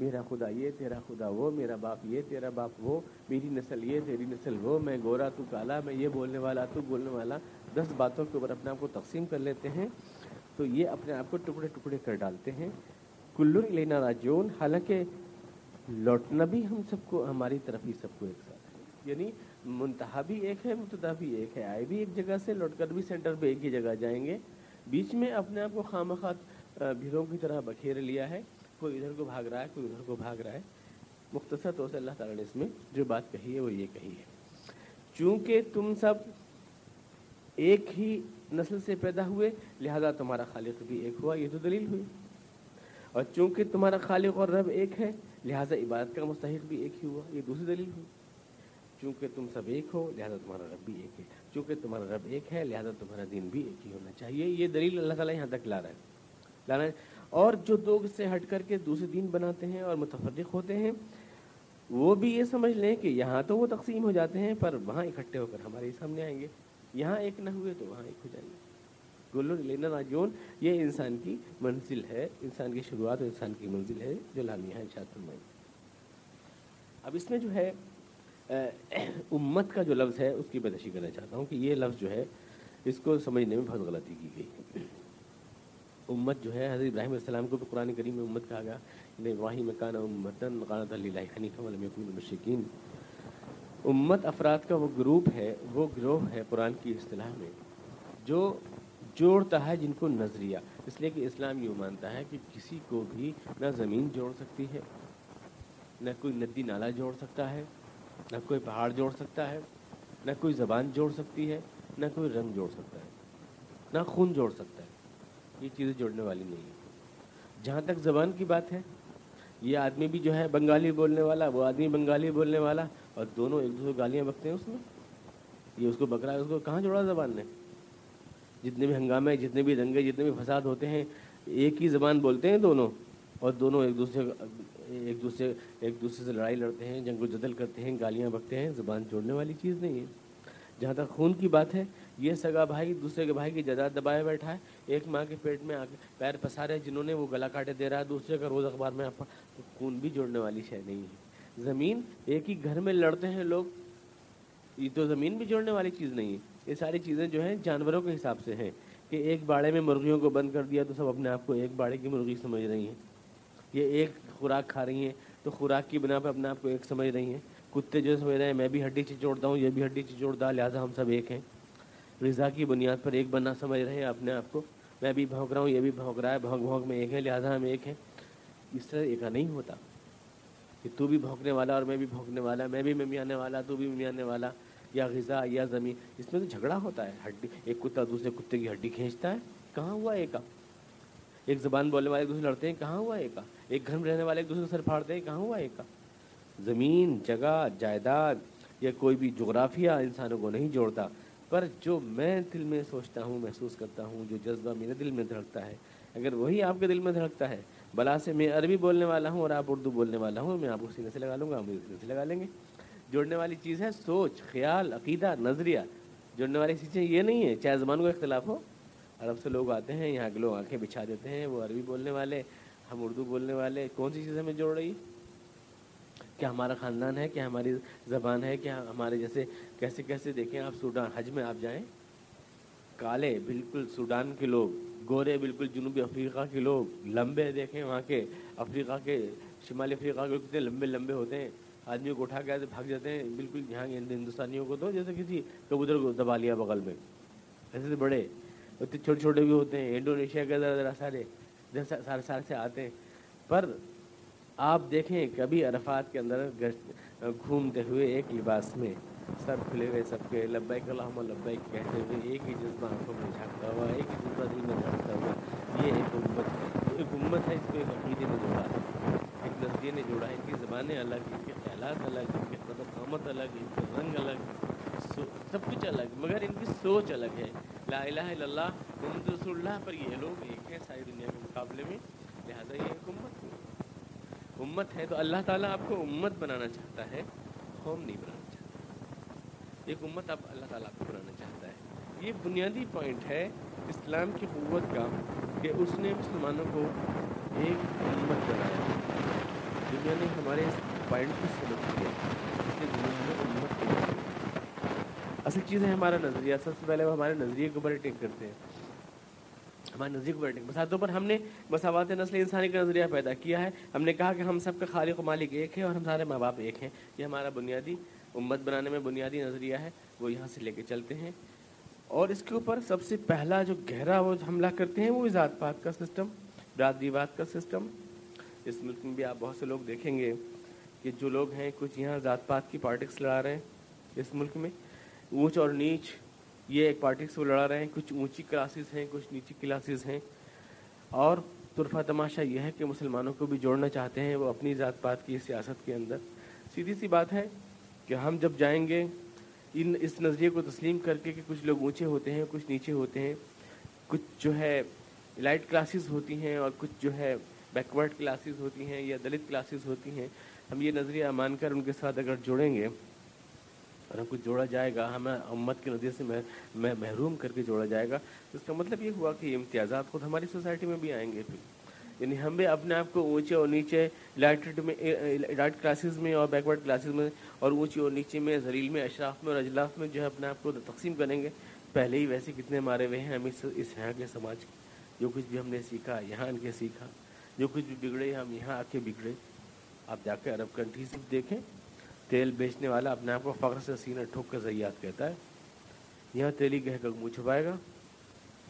S1: میرا خدا یہ، تیرا خدا وہ، میرا باپ یہ، تیرا باپ وہ، میری نسل یہ، تیری نسل وہ، میں گورا، تو کالا، میں یہ بولنے والا، تو بولنے والا۔ دس باتوں کے اوپر اپنے آپ کو تقسیم کر لیتے ہیں۔ تو یہ اپنے آپ کو ٹکڑے ٹکڑے کر ڈالتے ہیں۔ کلو لینا راجون حالانکہ لوٹنا بھی ہم سب کو، ہماری طرف ہی سب کو ایک ساتھ ہے۔ یعنی منتہا بھی ایک ہے متدا بھی ایک ہے۔ آئے بھی ایک جگہ سے، لوٹ کر بھی سینٹر پہ ایک ہی جگہ جائیں گے۔ بیچ میں اپنے آپ کو خام خواہ بھیڑوں کی طرح بکھیر لیا ہے۔ کوئی ادھر کو بھاگ رہا ہے، کوئی ادھر کو بھاگ رہا ہے۔ مختصر طور سے اللہ تعالیٰ نے اس میں جو بات کہی ہے، وہ یہ کہی ہے۔ چونکہ تم سب ایک ہی نسل سے پیدا ہوئے، لہذا تمہارا خالق بھی ایک ہوا، یہ تو دلیل ہوئی۔ اور چونکہ تمہارا خالق اور رب ایک ہے لہذا عبادت کا مستحق بھی ایک ہی ہوا، یہ دوسری دلیل ہوئی۔ چونکہ تم سب ایک ہو، لہذا تمہارا رب بھی ایک ہے۔ چونکہ تمہارا رب ایک ہے، لہذا تمہارا دین بھی ایک ہی ہونا چاہیے۔ یہ دلیل اللہ تعالیٰ یہاں تک لا رہا ہے۔ لا رہا ہے۔ اور جو لوگ سے ہٹ کر کے دوسرے دین بناتے ہیں اور متفرق ہوتے ہیں، وہ بھی یہ سمجھ لیں کہ یہاں تو وہ تقسیم ہو جاتے ہیں، پر وہاں اکٹھے ہو کر ہمارے سامنے آئیں گے۔ یہاں ایک نہ ہوئے تو وہاں ایک ہو جائیں گے۔ گلو لینا ناجون یہ انسان کی منزل ہے، انسان کی شروعات اور انسان کی منزل ہے، جو لامیہ ہے ارشاد فرمائی اب اس میں جو ہے امت کا جو لفظ ہے، اس کی بدشی کرنا چاہتا ہوں کہ یہ لفظ جو ہے، اس کو سمجھنے میں بہت غلطی کی گئی۔ امت جو ہے، حضرت ابراہیم علیہ السلام کو بھی قرآن کریم میں امت کہا گیا ابراہیم کان امتن قانت اللہ حنیف المشکین امت افراد کا وہ گروپ ہے، وہ گروہ ہے قرآن کی اصطلاح میں، جو جوڑتا ہے جن کو نظریہ۔ اس لیے کہ اسلام یوں مانتا ہے کہ کسی کو بھی نہ زمین جوڑ سکتی ہے، نہ کوئی ندی نالا جوڑ سکتا ہے، نہ کوئی پہاڑ جوڑ سکتا ہے، نہ کوئی زبان جوڑ سکتی ہے، نہ کوئی رنگ جوڑ سکتا ہے، نہ خون جوڑ سکتا ہے۔ یہ چیزیں جوڑنے والی نہیں ہیں۔ جہاں تک زبان کی بات ہے، یہ آدمی بھی جو ہے بنگالی بولنے والا، وہ آدمی بنگالی بولنے والا اور دونوں ایک دوسرے گالیاں بکتے ہیں اس میں۔ یہ اس کو بکرا ہے، اس کو کہاں جوڑا زبان نے؟ جتنے بھی ہنگامے جتنے بھی دنگے، جتنے بھی فساد ہوتے ہیں، ایک ہی زبان بولتے ہیں دونوں، اور دونوں ایک دوسرے ایک دوسرے ایک دوسرے سے لڑائی لڑتے ہیں، جنگ و جدل کرتے ہیں، گالیاں بکتے ہیں، زبان جوڑنے والی چیز نہیں ہے۔ جہاں تک خون کی بات ہے، یہ سگا بھائی دوسرے کے بھائی کی جداد دبائے بیٹھا ہے۔ ایک ماں کے پیٹ میں آ کے پیر پسارے جنہوں نے وہ گلا کاٹے دے رہا ہے۔ دوسرے کا روز اخبار میں خون بھی جوڑنے والی شے نہیں ہے۔ زمین ایک ہی گھر میں لڑتے ہیں لوگ، یہ تو زمین بھی جوڑنے والی چیز نہیں ہے۔ یہ ساری چیزیں جو ہیں جانوروں کے حساب سے ہیں کہ ایک باڑے میں مرغیوں کو بند کر دیا تو سب اپنے آپ کو ایک باڑے کی مرغی سمجھ رہی ہیں۔ یہ ایک خوراک کھا رہی ہیں تو خوراک کی بنا پہ اپنے آپ کو ایک سمجھ رہی ہیں۔ کتے جو سمجھ رہے ہیں، میں بھی ہڈی چچوڑتا ہوں، یہ بھی ہڈی چچوڑتا، لہٰذا ہم سب ایک ہیں۔ غذا کی بنیاد پر ایک بننا سمجھ رہے ہیں اپنے آپ کو۔ میں بھی بھونک رہا ہوں، یہ بھی بھونک رہا ہے، بھونک بھونک میں ایک ہے لہٰذا ہم ایک ہیں۔ اس طرح ایک نہیں ہوتا کہ تو بھی بھونکنے والا اور میں بھی بھونکنے والا، میں بھی ممی آنے والا، تو بھی ممی آنے والا۔ یا غذا یا زمین، اس میں تو جھگڑا ہوتا ہے۔ ہڈی، ایک کتا دوسرے کتے کی ہڈی کھینچتا ہے، کہاں ہوا ایک؟ ایک زبان بولنے والے ایک دوسرے لڑتے ہیں، کہاں ہوا ایک؟ ایک گھر میں رہنے والے ایک دوسرے سر پھاڑتے ہیں، کہاں ہوا ایک؟ زمین، جگہ، جائیداد یا کوئی بھی جغرافیہ انسانوں کو نہیں جوڑتا۔ پر جو میں دل میں سوچتا ہوں، محسوس کرتا ہوں، جو جذبہ میرے دل میں دھڑکتا ہے، اگر وہی آپ کے دل میں دھڑکتا ہے، بلا سے میں عربی بولنے والا ہوں اور آپ اردو بولنے والا ہوں، میں آپ کو سینے سے لگا لوں گا، آپ سینے سے لگا لیں گے۔ جوڑنے والی چیز ہے، سوچ، خیال، عقیدہ، نظریہ۔ جوڑنے والی چیزیں یہ نہیں ہے چاہے زبان کو اختلاف ہو۔ عرب سے لوگ آتے ہیں، یہاں کے لوگ آنکھیں بچھا دیتے ہیں، وہ عربی بولنے والے، ہم اردو بولنے والے، کون سی چیز ہمیں جوڑ رہی؟ کیا ہمارا خاندان ہے؟ کیا ہماری زبان ہے؟ کیا ہمارے جیسے کیسے کیسے دیکھیں آپ سوڈان، حج میں آپ جائیں؟ کالے، بالکل سوڈان کے لوگ، گورے، بالکل جنوبی افریقہ کے لوگ، لمبے دیکھیں وہاں کے، افریقہ کے، شمالی افریقہ کے کتنے لمبے لمبے ہوتے ہیں۔ آدمیوں کو اٹھا کے بھاگ جاتے ہیں، بالکل یہاں کے ہندوستانیوں کو تو جیسے کسی کبوتر کو دبا لیا بغل میں۔ ایسے بڑے، اتنے چھوٹے چھوٹے بھی ہوتے ہیں، انڈونیشیا کے ذرا ذرا سارے سارے سارے سے آتے ہیں۔ پر آپ دیکھیں کبھی عرفات کے اندر گھومتے ہوئے ایک لباس میں سب کھلے ہوئے سب کے، لبیک اللہم لبیک کہتے ہوئے ایک ہی جذبہ آنکھوں میں جھانکتا ہوا، ایک ہی جذبہ دل میں جھانکتا ہوا۔ یہ ایک امت ہے، ایک امت ہے، اس کو ایک عقیدے میں جوڑا۔ ہے نے جوڑا ہے ان کی زبانیں الگ، ان کے خیالات الگ، ان کے قدر قامت الگ، ان کے رنگ الگ سب کچھ الگ، مگر ان کی سوچ الگ ہے۔ لا الہ الا اللہ، محمد رسول اللہ پر یہ لوگ ایک ہیں ساری دنیا کے مقابلے میں، لہٰذا یہ ایک امت ہے۔ امت ہے تو اللہ تعالیٰ آپ کو امت بنانا چاہتا ہے، قوم نہیں بنانا چاہتا۔ ایک امت اب اللہ تعالیٰ آپ کو بنانا چاہتا ہے۔ یہ بنیادی پوائنٹ ہے اسلام کی قوت کا، کہ اس نے مسلمانوں کو ایک امت بنایا۔ دنیا نے ہمارے اس پوائنٹ کو سمجھ کیا اس نے دنیا میں امت بنائی اصل چیز ہے ہمارا نظریہ۔ سب سے پہلے وہ ہمارے نظریے کے اوپر ٹیک کرتے ہیں۔ ہمارے نظریے کو ٹیک بساتوں پر ہم نے مساوات نسل انسانی کا نظریہ پیدا کیا ہے۔ ہم نے کہا کہ ہم سب کا خالق و مالک ایک ہے اور ہم سارے ماں باپ ایک ہیں۔ یہ ہمارا بنیادی امت بنانے میں بنیادی نظریہ ہے۔ وہ یہاں سے لے کے چلتے ہیں۔ اور اس کے اوپر سب سے پہلا جو گہرا وہ حملہ کرتے ہیں وہ ذات پات کا سسٹم برادری بات کا سسٹم۔ اس ملک میں بھی آپ بہت سے لوگ دیکھیں گے کہ جو لوگ ہیں کچھ یہاں ذات پات کی پارٹکس لڑا رہے ہیں اس ملک میں۔ اونچ اور نیچ، یہ ایک پارٹکس وہ لڑا رہے ہیں۔ کچھ اونچی کلاسز ہیں، کچھ نیچی کلاسز ہیں۔ اور طرفہ تماشا یہ ہے کہ مسلمانوں کو بھی جوڑنا چاہتے ہیں وہ اپنی ذات پات کی سیاست کے اندر۔ سیدھی سی بات ہے کہ ہم جب جائیں گے، ان اس نظریے کو تسلیم کر کے کہ کچھ لوگ اونچے ہوتے ہیں، کچھ نیچے ہوتے ہیں، کچھ جو ہے لائٹ کلاسز ہوتی ہیں اور کچھ جو ہے بیکورڈ کلاسز ہوتی ہیں یا دلت کلاسز ہوتی ہیں، ہم یہ نظریہ مان کر ان کے ساتھ اگر جوڑیں گے اور ہم کو جوڑا جائے گا، ہمیں امت کے نظریے سے میں محروم کر کے جوڑا جائے گا، تو اس کا مطلب یہ ہوا کہ یہ امتیازات خود ہماری سوسائٹی میں بھی آئیں گے پھر۔ یعنی ہم بھی اپنے آپ کو اونچے اور نیچے لائٹ میں لائٹ کلاسز میں اور بیکورڈ کلاسز میں اور اونچی اور نیچے میں زریل میں، اشراف میں اور اجلاف میں جو ہے اپنے آپ کو تقسیم کریں گے۔ پہلے ہی ویسے کتنے مارے ہوئے ہیں ہم اس اس یہاں کے سماج جو کچھ بھی ہم نے سیکھا، یہاں ان کے سیکھا۔ جو کچھ بھی بگڑے، ہم یہاں آ کے بگڑے۔ آپ جا کے عرب کنٹریز دیکھیں، تیل بیچنے والا اپنے آپ کو فخر سے سینہ ٹھوک کر زیات کہتا ہے۔ یہاں تیلی کہہ کر منہ چھپائے گا۔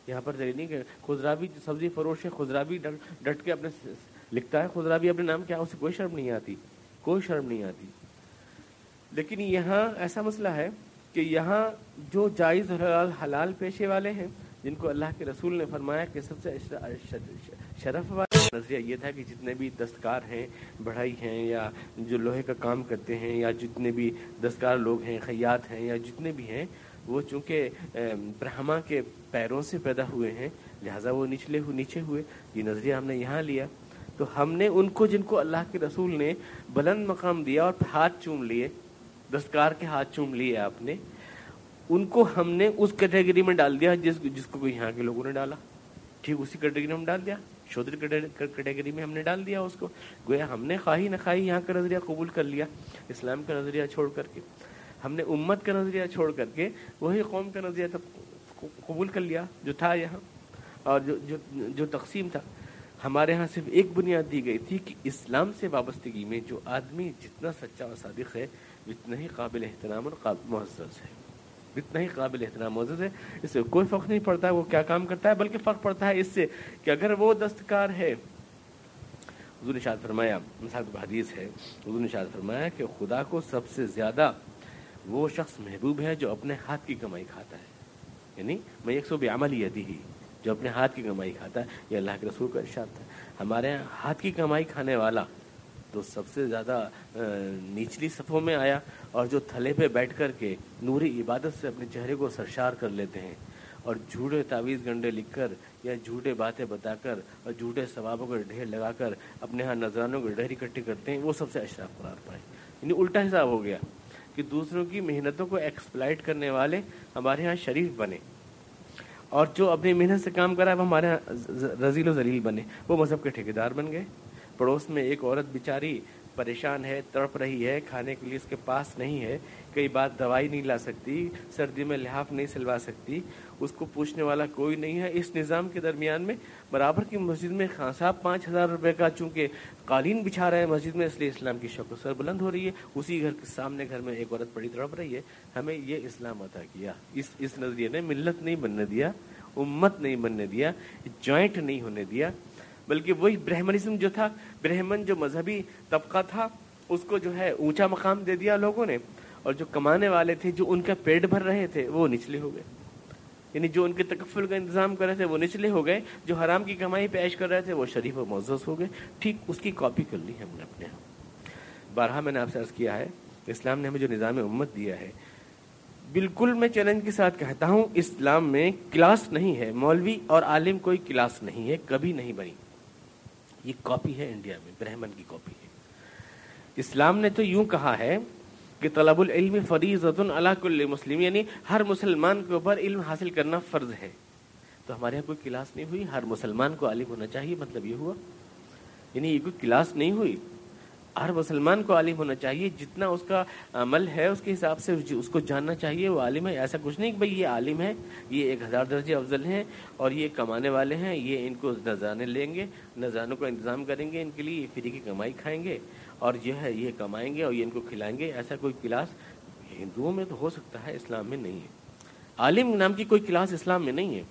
S1: یہاں پر تیلی نہیں کہ خزرا بھی سبزی فروش ہے خزرا بھی ڈٹ کے اپنے لکھتا ہے۔ خزرا بھی اپنے نام کیا؟ اسے کوئی شرم نہیں آتی۔ کوئی شرم نہیں آتی۔ لیکن یہاں ایسا مسئلہ ہے کہ یہاں جو جائز حلال حلال پیشے والے ہیں، جن کو اللہ کے رسول نے فرمایا کہ سب سے شرف والا نظریہ یہ تھا کہ جتنے بھی دستکار ہیں، بڑھائی ہیں یا جو لوہے کا کام کرتے ہیں یا جتنے بھی دستکار لوگ ہیں خیات ہیں یا جتنے بھی ہیں، وہ چونکہ برہما کے پیروں سے پیدا ہوئے ہیں، لہٰذا وہ نچلے ہوئے نیچے ہوئے، یہ نظریہ ہم نے یہاں لیا۔ تو ہم نے ان کو، جن کو اللہ کے رسول نے بلند مقام دیا اور ہاتھ چوم لیے، دستکار کے ہاتھ چوم لیے آپ نے، ان کو ہم نے اس کیٹیگری میں ڈال دیا جس جس کو یہاں کے لوگوں نے ڈالا۔ ٹھیک، اسی کیٹیگری میں ڈال دیا۔ شودر کیٹیگری میں ہم نے ڈال دیا اس کو۔ گویا ہم نے خواہی نہ خواہی یہاں کا نظریہ قبول کر لیا، اسلام کا نظریہ چھوڑ کر کے۔ ہم نے امت کا نظریہ چھوڑ کر کے وہی قوم کا نظریہ تب قبول کر لیا جو تھا یہاں۔ اور جو جو جو تقسیم تھا۔ ہمارے ہاں صرف ایک بنیاد دی گئی تھی کہ اسلام سے وابستگی میں جو آدمی جتنا سچا اور صادق ہے، اتنا ہی قابل احترام اور قابل معزز ہے۔ اتنا ہی قابل احترام معزز ہے۔ اس سے کوئی فرق نہیں پڑتا وہ کیا کام کرتا ہے، بلکہ فرق پڑتا ہے اس سے کہ اگر وہ دستکار ہے۔ حضور نشاد فرمایا، مثال حدیث ہے۔ حضور نشاد فرمایا کہ خدا کو سب سے زیادہ وہ شخص محبوب ہے جو اپنے ہاتھ کی کمائی کھاتا ہے۔ یعنی میں ایک سو بیامل یدی ہی جو اپنے ہاتھ کی کمائی کھاتا ہے۔ یہ اللہ کے رسول کا ارشاد تھا۔ ہمارے یہاں ہاتھ کی کمائی کھانے والا تو سب سے زیادہ نچلی صفوں میں آیا اور جو تھلے پہ بیٹھ کر کے نوری عبادت سے اپنے چہرے کو سرشار کر لیتے ہیں اور جھوٹے تعویذ گنڈے لکھ کر یا جھوٹے باتیں بتا کر اور جھوٹے ثوابوں کو ڈھیر لگا کر اپنے ہاں نذرانوں کو ڈھیر اکٹھے کرتے ہیں، وہ سب سے اشراف قرار پائے۔ یعنی الٹا حساب ہو گیا کہ دوسروں کی محنتوں کو ایکسپلائٹ کرنے والے ہمارے ہاں شریف بنے۔ اور جو اپنی محنت سے کام کرا ہے، وہ ہمارے ہاں رضیل و ذلیل بنے۔ وہ مذہب کے ٹھیکیدار بن گئے۔ پڑوس میں ایک عورت بیچاری پریشان ہے، تڑپ رہی ہے، کھانے کے لیے اس کے پاس نہیں ہے، کئی بات دوائی نہیں لا سکتی، سردی میں لحاف نہیں سلوا سکتی۔ اس کو پوچھنے والا کوئی نہیں ہے۔ اس نظام کے درمیان میں برابر کی مسجد میں خان صاحب پانچ ہزار روپے کا چونکہ قالین بچھا رہے ہیں مسجد میں، اس لیے اسلام کی شکل سر بلند ہو رہی ہے۔ اسی گھر کے سامنے گھر میں ایک عورت بڑی تڑپ رہی ہے۔ ہمیں یہ اسلام عطا کیا۔ اس اس نظریے نے ملت نہیں بننے دیا، امت نہیں بننے دیا، جوائنٹ نہیں ہونے دیا۔ بلکہ وہی برہمنزم جو تھا، برہمن جو مذہبی طبقہ تھا، اس کو جو ہے اونچا مقام دے دیا لوگوں نے، اور جو کمانے والے تھے، جو ان کا پیٹ بھر رہے تھے، وہ نچلے ہو گئے۔ یعنی جو ان کے تکفل کا انتظام کر رہے تھے، وہ نچلے ہو گئے۔ جو حرام کی کمائی پیش کر رہے تھے، وہ شریف و معزز ہو گئے۔ ٹھیک اس کی کاپی کر لی ہم نے اپنے بارہا میں نے آپ سے عرض کیا ہے، اسلام نے ہمیں جو نظام امت دیا ہے، بالکل میں چیلنج کے ساتھ کہتا ہوں، اسلام میں کلاس نہیں ہے، مولوی اور عالم کوئی کلاس نہیں ہے، کبھی نہیں بنی۔ یہ کاپی ہے انڈیا میں، برہمن کی کاپی ہے۔ اسلام نے تو یوں کہا ہے کہ طلب العلم فریض اللہ کل مسلم یعنی ہر مسلمان کے اوپر علم حاصل کرنا فرض ہے۔ تو ہمارے یہاں کوئی کلاس نہیں ہوئی؟ ہر مسلمان کو عالم ہونا چاہیے مطلب یہ ہوا۔ یعنی یہ کوئی کلاس نہیں ہوئی؟ ہر مسلمان کو عالم ہونا چاہیے، جتنا اس کا عمل ہے، اس کے حساب سے اس کو جاننا چاہیے، وہ عالم ہے۔ ایسا کچھ نہیں کہ بھائی یہ عالم ہے، یہ ایک ہزار درجے افضل ہیں اور یہ کمانے والے ہیں، یہ ان کو نذرانے لیں گے نذرانوں کا انتظام کریں گے، ان کے لیے یہ فری کی کمائی کھائیں گے اور جو ہے یہ کمائیں گے اور یہ ان کو کھلائیں گے۔ ایسا کوئی کلاس ہندوؤں میں تو ہو سکتا ہے، اسلام میں نہیں ہے۔ عالم نام کی کوئی کلاس اسلام میں نہیں ہے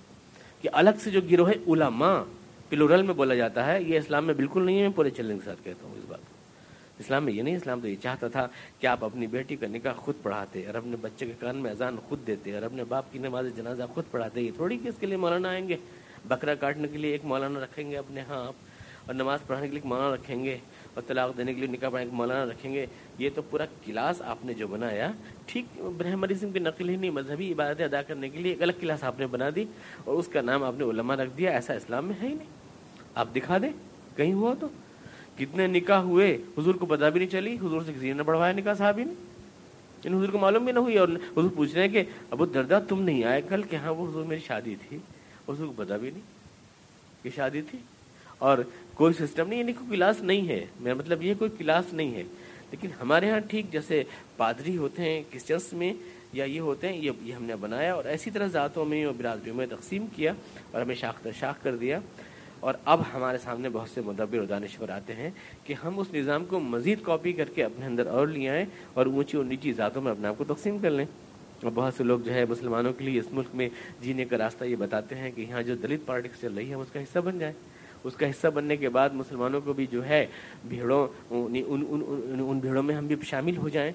S1: کہ الگ سے جو گروہ علماء پلورل میں بولا جاتا ہے، یہ اسلام میں بالکل نہیں ہے، میں پورے چلنے کے ساتھ کہتا ہوں اس بات اسلام میں یہ نہیں، اسلام تو یہ چاہتا تھا کہ آپ اپنی بیٹی کا نکاح خود پڑھاتے، اور اپنے بچے کے کان میں اذان خود دیتے، اور اپنے باپ کی نماز جنازہ خود پڑھاتے، یہ تھوڑی کہ اس کے لیے مولانا آئیں گے۔ بکرا کاٹنے کے لیے ایک مولانا رکھیں گے اپنے ہاں آپ، اور نماز پڑھانے کے لیے ایک مولانا رکھیں گے، اور طلاق دینے کے لیے نکاح پڑھانے کے مولانا رکھیں گے۔ یہ تو پورا کلاس آپ نے جو بنایا، ٹھیک برہمنزم کی نقل ہی نہیں، مذہبی عبادتیں ادا کرنے کے لیے ایک الگ کلاس آپ نے بنا دی، اور اس کا نام آپ نے علماء رکھ دیا، ایسا اسلام میں ہے ہی نہیں۔ آپ دکھا دیں، کہیں ہوا تو۔ کتنے نکاح ہوئے، حضور کو پتا بھی نہیں چلی، حضور سے کسی نے بڑھوایا نکاح صاحب ہی نہیں یعنی ان حضور کو معلوم بھی نہ ہوئی اور حضور پوچھ رہے ہیں کہ ابو دردا تم نہیں آئے کل؟ کہ ہاں وہ حضور میری شادی تھی۔ حضور کو پتا بھی نہیں کہ شادی تھی۔ اور کوئی سسٹم نہیں یعنی کوئی کلاس نہیں ہے۔ میرا مطلب یہ کوئی کلاس نہیں ہے۔ لیکن ہمارے ہاں ٹھیک جیسے پادری ہوتے ہیں کرسچنس میں، یا یہ ہوتے ہیں، یہ ہم نے بنایا اور ایسی طرح ذاتوں میں اور برادریوں میں تقسیم کیا اور ہمیں شاخ شاخ کر دیا۔ اور اب ہمارے سامنے بہت سے مدبر و دانشور آتے ہیں کہ ہم اس نظام کو مزید کاپی کر کے اپنے اندر اور لے آئیں اور اونچی اور نیچی ذاتوں میں اپنے آپ کو تقسیم کر لیں۔ اور بہت سے لوگ جو ہے مسلمانوں کے لیے اس ملک میں جینے کا راستہ یہ بتاتے ہیں کہ یہاں جو دلت پالیٹکس چل رہی ہے اس کا حصہ بن جائے اس کا حصہ بننے کے بعد مسلمانوں کو بھی جو ہے بھیڑوں ان ان بھیڑوں میں ہم بھی شامل ہو جائیں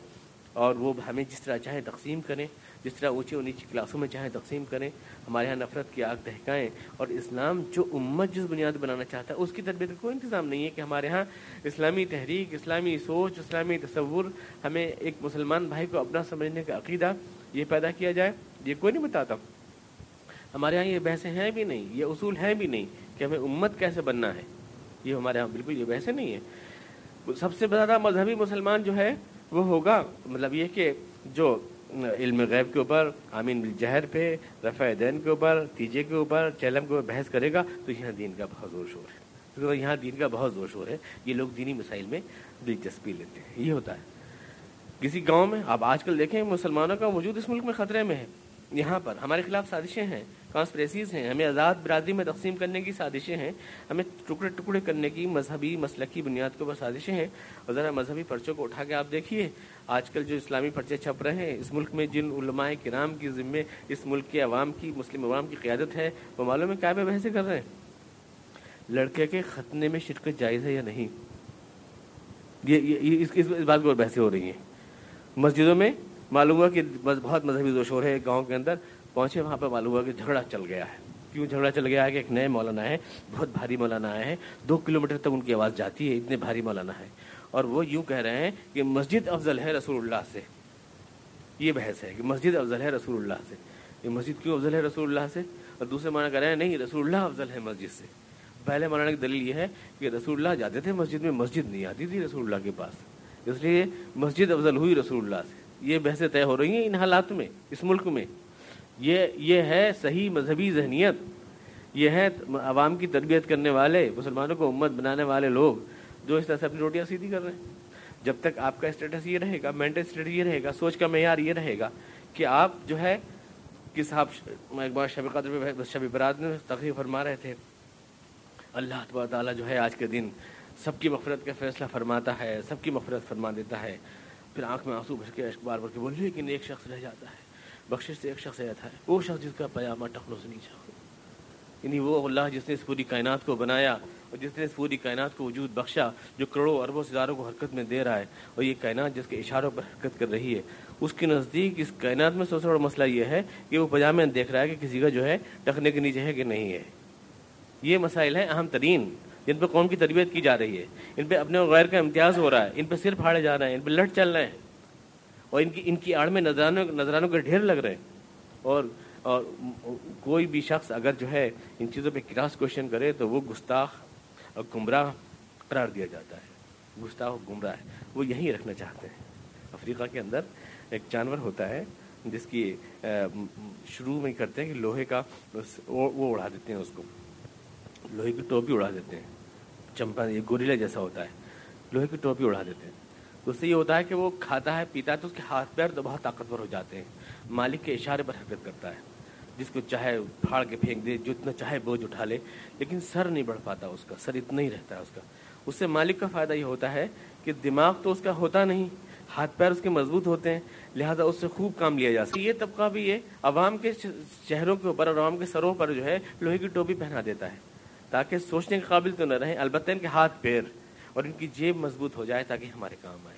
S1: اور وہ ہمیں جس طرح چاہیں تقسیم کریں۔ جس طرح اونچی اور نیچی کلاسوں میں چاہیں تقسیم کریں، ہمارے یہاں نفرت کی آگ دہکائیں اور اسلام جو امت جس بنیاد بنانا چاہتا ہے، اس کی تربیت کا کوئی انتظام نہیں ہے کہ ہمارے یہاں اسلامی تحریک، اسلامی سوچ، اسلامی تصور ہمیں ایک مسلمان بھائی کو اپنا سمجھنے کا عقیدہ یہ پیدا کیا جائے، یہ کوئی نہیں بتاتا۔ ہمارے یہاں یہ بحثیں ہیں بھی نہیں، یہ اصول ہیں بھی نہیں کہ ہمیں امت کیسے بننا ہے۔ یہ ہمارے یہاں بالکل یہ بحثیں نہیں ہے سب سے زیادہ مذہبی مسلمان جو ہے، وہ ہوگا مطلب یہ کہ جو علم غیب کے اوپر، آمین بالجہر پہ، رفع دین کے اوپر، تیجے کے اوپر چیلم کے اوپر بحث کرے گا تو یہاں دین کا بہت زور شور ہے۔ تو یہاں دین کا بہت زور شور ہے۔ یہ لوگ دینی مسائل میں دلچسپی لیتے ہیں۔ یہ ہوتا ہے۔ کسی گاؤں میں، آپ آج کل دیکھیں مسلمانوں کا وجود اس ملک میں خطرے میں ہے۔ یہاں پر ہمارے خلاف سازشیں ہیں۔ کانسپریسیز ہیں۔ ہمیں آزاد برادری میں تقسیم کرنے کی سازشیں ہیں۔ ہمیں ٹکڑے ٹکڑے کرنے کی مذہبی مسلکی بنیاد کے اوپر سازشیں ہیں۔ اور ذرا مذہبی پرچوں کو اٹھا کے آپ دیکھیے۔ آج کل جو اسلامی پرچے چھپ رہے ہیں، اس ملک میں جن علماء کرام کی ذمے اس ملک کے عوام کی، مسلم عوام کی قیادت ہے، وہ معلوم ہے کیا میں بحثیں کر رہے ہیں۔ لڑکے کے ختنے میں شرکت جائز ہے یا نہیں؟ یہ اس بات کی اور بحثیں ہو رہی ہیں۔ مسجدوں میں معلوم ہوا کہ بہت مذہبی زور شور ہے گاؤں کے اندر۔ پہنچے، وہاں پہ معلوم ہوا کہ جھگڑا چل گیا ہے۔ کیوں جھگڑا چل گیا ہے؟ کہ ایک نئے مولانا ہے بہت بھاری مولانا آئے ہیں۔ دو کلو میٹر تک ان کی آواز جاتی ہے، اتنے بھاری مولانا ہے اور وہ یوں کہہ رہے ہیں کہ مسجد افضل ہے رسول اللہ سے۔ یہ بحث ہے کہ مسجد افضل ہے رسول اللہ سے۔ یہ مسجد کیوں افضل ہے رسول اللہ سے؟ اور دوسرے مانا کہہ رہے ہیں، نہیں، رسول اللہ افضل ہے مسجد سے۔ پہلے مولانا کی دلیل یہ ہے کہ رسول اللہ جاتے تھے مسجد میں، مسجد نہیں آتی تھی رسول اللہ کے پاس۔ اس لیے مسجد افضل ہوئی رسول اللہ سے۔ یہ بحثیں طے ہو رہی ہیں ان حالات میں، اس ملک میں۔ یہ یہ ہے صحیح مذہبی ذہنیت۔ یہ ہے عوام کی تربیت کرنے والے، مسلمانوں کو امت بنانے والے لوگ جو اس طرح سے اپنی روٹیاں سیدھی کر رہے ہیں۔ جب تک آپ کا اسٹیٹس یہ رہے گا مینٹل اسٹیٹس یہ رہے گا، سوچ کا معیار یہ رہے گا کہ آپ جو ہے کہ صاحب ایک بار شب قدر شب براد میں تقریب فرما رہے تھے۔ اللہ تبار تعالیٰ جو ہے آج کے دن سب کی مفرت کا فیصلہ فرماتا ہے، سب کی مفرت فرما دیتا ہے۔ پھر آنکھ میں آنسو بھر کے بار بار کے بول لیکن ایک شخص رہ جاتا ہے۔ بخشش سے ایک شخص رہتا ہے وہ شخص جس کا پیامہ ٹخلوں سے نیچا ہو۔ یعنی وہ اللہ جس نے اس پوری کائنات کو بنایا اور جس نے اس پوری کائنات کو وجود بخشا جو کروڑوں اربوں ستاروں کو حرکت میں دے رہا ہے اور یہ کائنات جس کے اشاروں پر حرکت کر رہی ہے، اس کے نزدیک اس کائنات میں سب سے بڑا مسئلہ یہ ہے کہ وہ پجامے دیکھ رہا ہے کہ کسی کا جو ہے ٹکنے کے نیچے ہے کہ نہیں ہے۔ یہ مسائل ہیں اہم ترین جن پہ قوم کی تربیت کی جا رہی ہے۔ ان پہ اپنے غیر کا امتیاز ہو رہا ہے، ان پہ سر پھاڑے جا رہے ہیں، ان پہ لٹ چل رہے ہیں۔ اور ان کی ان کی آڑ میں نظرانوں نظرانوں کے ڈھیر لگ رہے ہیں۔ اور اور کوئی بھی شخص اگر جو ہے ان چیزوں پہ کراس کوشچن کرے تو وہ گستاخ اور گمراہ قرار دیا جاتا ہے۔ گستاخ اور گمراہ ہے۔ وہ یہیں رکھنا چاہتے ہیں۔ افریقہ کے اندر ایک جانور ہوتا ہے جس کی شروع میں کرتے ہیں کہ لوہے کا وہ اڑا دیتے ہیں اس کو۔ لوہے کی ٹوپی اڑا دیتے ہیں۔ چمپا، یہ گوریلا جیسا ہوتا ہے۔ لوہے کی ٹوپی اڑا دیتے ہیں۔ تو اس سے یہ ہوتا ہے کہ وہ کھاتا ہے، پیتا ہے تو اس کے ہاتھ پیر تو بہت طاقتور ہو جاتے ہیں۔ مالک کے اشارے پر حرکت کرتا ہے۔ جس کو چاہے پھاڑ کے پھینک دے، جو اتنا چاہے بوجھ اٹھا لے، لیکن سر نہیں بڑھ پاتا اس کا، سر اتنا ہی رہتا ہے اس کا۔ اس سے مالک کا فائدہ یہ ہوتا ہے کہ دماغ تو اس کا ہوتا نہیں، ہاتھ پیر اس کے مضبوط ہوتے ہیں، لہذا اس سے خوب کام لیا جا سکتا یہ طبقہ بھی یہ عوام کے چہروں کے اوپر اور عوام کے سروں پر جو ہے لوہے کی ٹوپی پہنا دیتا ہے، تاکہ سوچنے کے قابل تو نہ رہے البتہ ان کے ہاتھ پیر اور ان کی جیب مضبوط ہو جائے تاکہ ہمارے کام آئے۔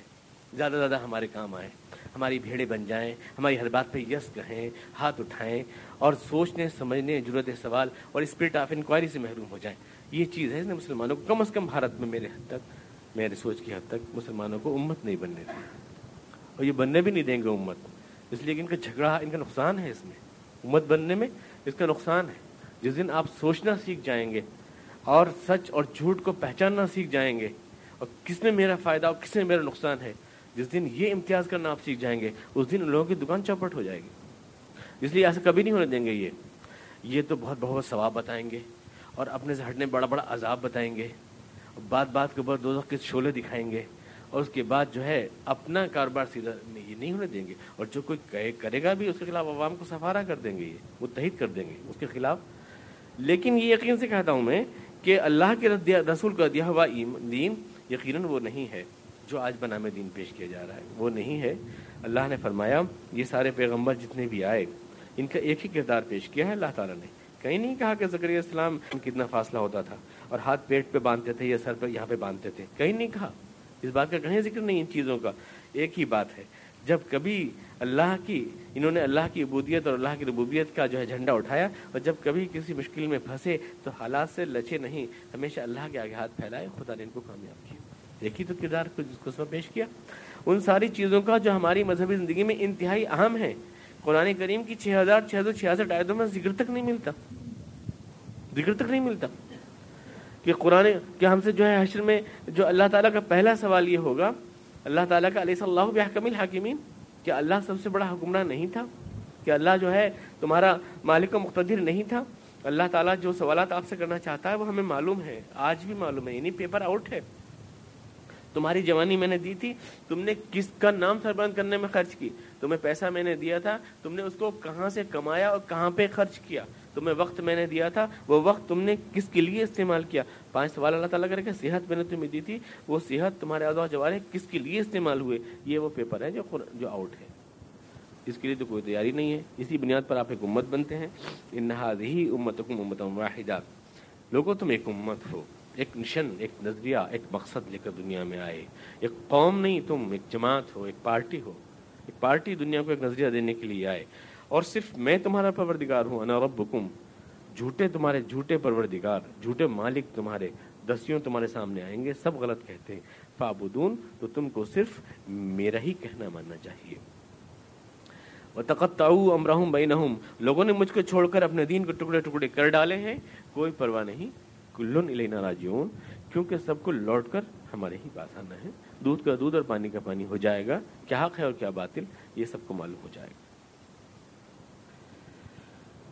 S1: زیادہ زیادہ ہمارے کام آئے ہماری بھیڑیں بن جائیں، ہماری ہر بات پہ یس کہیں، ہاتھ اٹھائیں اور سوچنے، سمجھنے ضرورت سوال اور اسپرٹ آف انکوائری سے محروم ہو جائیں۔ یہ چیز ہے اس نے مسلمانوں کو، کم از کم بھارت میں میرے حد تک، میرے سوچ کی حد تک مسلمانوں کو امت نہیں بننے دی اور یہ بننے بھی نہیں دیں گے امت۔ اس لیے کہ ان کا جھگڑا، ان کا نقصان ہے اس میں۔ امت بننے میں اس کا نقصان ہے۔ جس دن آپ سوچنا سیکھ جائیں گے اور سچ اور جھوٹ کو پہچاننا سیکھ جائیں گے اور کس میں میرا فائدہ اور کس میں میرا نقصان ہے جس دن یہ امتیاز کرنا آپ سیکھ جائیں گے، اس دن ان لوگوں کی دکان چوپٹ ہو جائے گی۔ اس لیے ایسا کبھی نہیں ہونے دیں گے یہ۔ یہ تو بہت بہت ثواب بتائیں گے اور اپنے سے ہٹنے بڑا بڑا عذاب بتائیں گے۔ بات بات کے اوپر دو کے شولے دکھائیں گے۔ اور اس کے بعد جو ہے اپنا کاروبار سیدھا یہ نہیں ہونے دیں گے۔ اور جو کوئی کرے گا بھی، اس کے خلاف عوام کو سفارا کر دیں گے یہ، متحد کر دیں گے اس کے خلاف۔ لیکن یہ یقین سے کہتا ہوں میں کہ اللہ کے رسول کا دیا ہوا دین یقیناً وہ نہیں ہے۔ جو آج بنام دین پیش کیا جا رہا ہے، وہ نہیں ہے۔ اللہ نے فرمایا، یہ سارے پیغمبر جتنے بھی آئے، ان کا ایک ہی کردار پیش کیا ہے، اللہ تعالیٰ نے۔ کہیں نہیں کہا کہ ذکر اسلام کتنا فاصلہ ہوتا تھا اور ہاتھ پیٹ پہ باندھتے تھے یا سر پہ، یہاں پہ باندھتے تھے۔ کہیں نہیں کہا۔ اس بات کا کہیں ذکر نہیں ان چیزوں کا۔ ایک ہی بات ہے، جب کبھی اللہ کی، انہوں نے اللہ کی عبودیت اور اللہ کی ربوبیت کا جو ہے جھنڈا اٹھایا اور جب کبھی کسی مشکل میں پھنسے تو حالات سے لچے نہیں، ہمیشہ اللہ کے آگے ہاتھ پھیلائے، خدا نے ان کو کامیاب کیا۔ دیکھی تو کردار کو جس اس پیش کیا۔ ان ساری چیزوں کا جو ہماری مذہبی زندگی میں انتہائی اہم ہے، قرآن کریم کی چھ ہزار چھ سو چھیاسٹھ آیتوں میں ذکر تک نہیں ملتا۔ ذکر تک نہیں ملتا۔ کہ قرآن کہ ہم سے جو ہے حشر میں جو اللہ تعالیٰ کا پہلا سوال یہ ہوگا، اللہ تعالیٰ کا علیہ صلی اللہ بحکم الحاکمین کہ اللہ سب سے بڑا حکمراں نہیں تھا؟ کہ اللہ جو ہے تمہارا مالک و مقتدر نہیں تھا؟ اللہ تعالیٰ جو سوالات آپ سے کرنا چاہتا ہے وہ ہمیں معلوم ہے، آج بھی معلوم ہے یعنی پیپر آؤٹ ہے۔ تمہاری جوانی میں نے دی تھی، تم نے کس کا نام سربند کرنے میں خرچ کی؟ تمہیں پیسہ میں نے دیا تھا، تم نے اس کو کہاں سے کمایا اور کہاں پہ خرچ کیا؟ تمہیں وقت میں نے دیا تھا، وہ وقت تم نے کس کے لیے استعمال کیا؟ پانچ سوال اللہ تعالیٰ کرے کہ صحت میں نے تمہیں دی تھی، وہ صحت تمہارے آزاد جوارے کس کے لیے استعمال ہوئے؟ یہ وہ پیپر ہے جو جو آؤٹ ہے اس کے لیے تو کوئی تیاری نہیں ہے۔ اسی بنیاد پر آپ ایک امت بنتے ہیں۔ انہاد ہی امت امت واحدہ لوگوں تم ایک امت ہو۔ ایک مشن ایک نظریہ، ایک مقصد لے کر دنیا میں آئے۔ ایک قوم نہیں تم، ایک جماعت ہو، ایک پارٹی ہو۔ ایک پارٹی دنیا کو ایک نظریہ دینے کے لیے آئے۔ اور صرف میں تمہارا پروردگار ہوں، انا ربکم۔ جھوٹے تمہارے جھوٹے پروردگار، جھوٹے مالک تمہارے دسیوں تمہارے سامنے آئیں گے، سب غلط کہتے ہیں۔ فابودون تو تم کو صرف میرا ہی کہنا ماننا چاہیے۔ تقتاؤ امرحم بینہم لوگوں نے مجھ کو چھوڑ کر اپنے دین کو ٹکڑے ٹکڑے کر ڈالے ہیں، کوئی پرواہ نہیں۔ کلن الینا راجعون کیونکہ سب کو لوٹ کر ہمارے ہی پاس آنا ہے دودھ کا دودھ اور پانی کا پانی ہو جائے گا کیا حق ہے اور کیا باطل یہ سب کو معلوم ہو جائے گا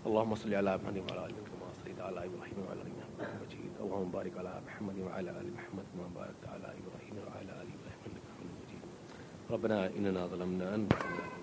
S1: اللهم صل على محمد وعلى ال محمد كما صليت على ابراهيم وعلى ال ابراهيم مجيد اللهم بارك على محمد وعلى ال محمد كما باركت على ابراهيم وعلى ال ابراهيم انك حميد مجيد ربنا اننا ظلمنا انفسنا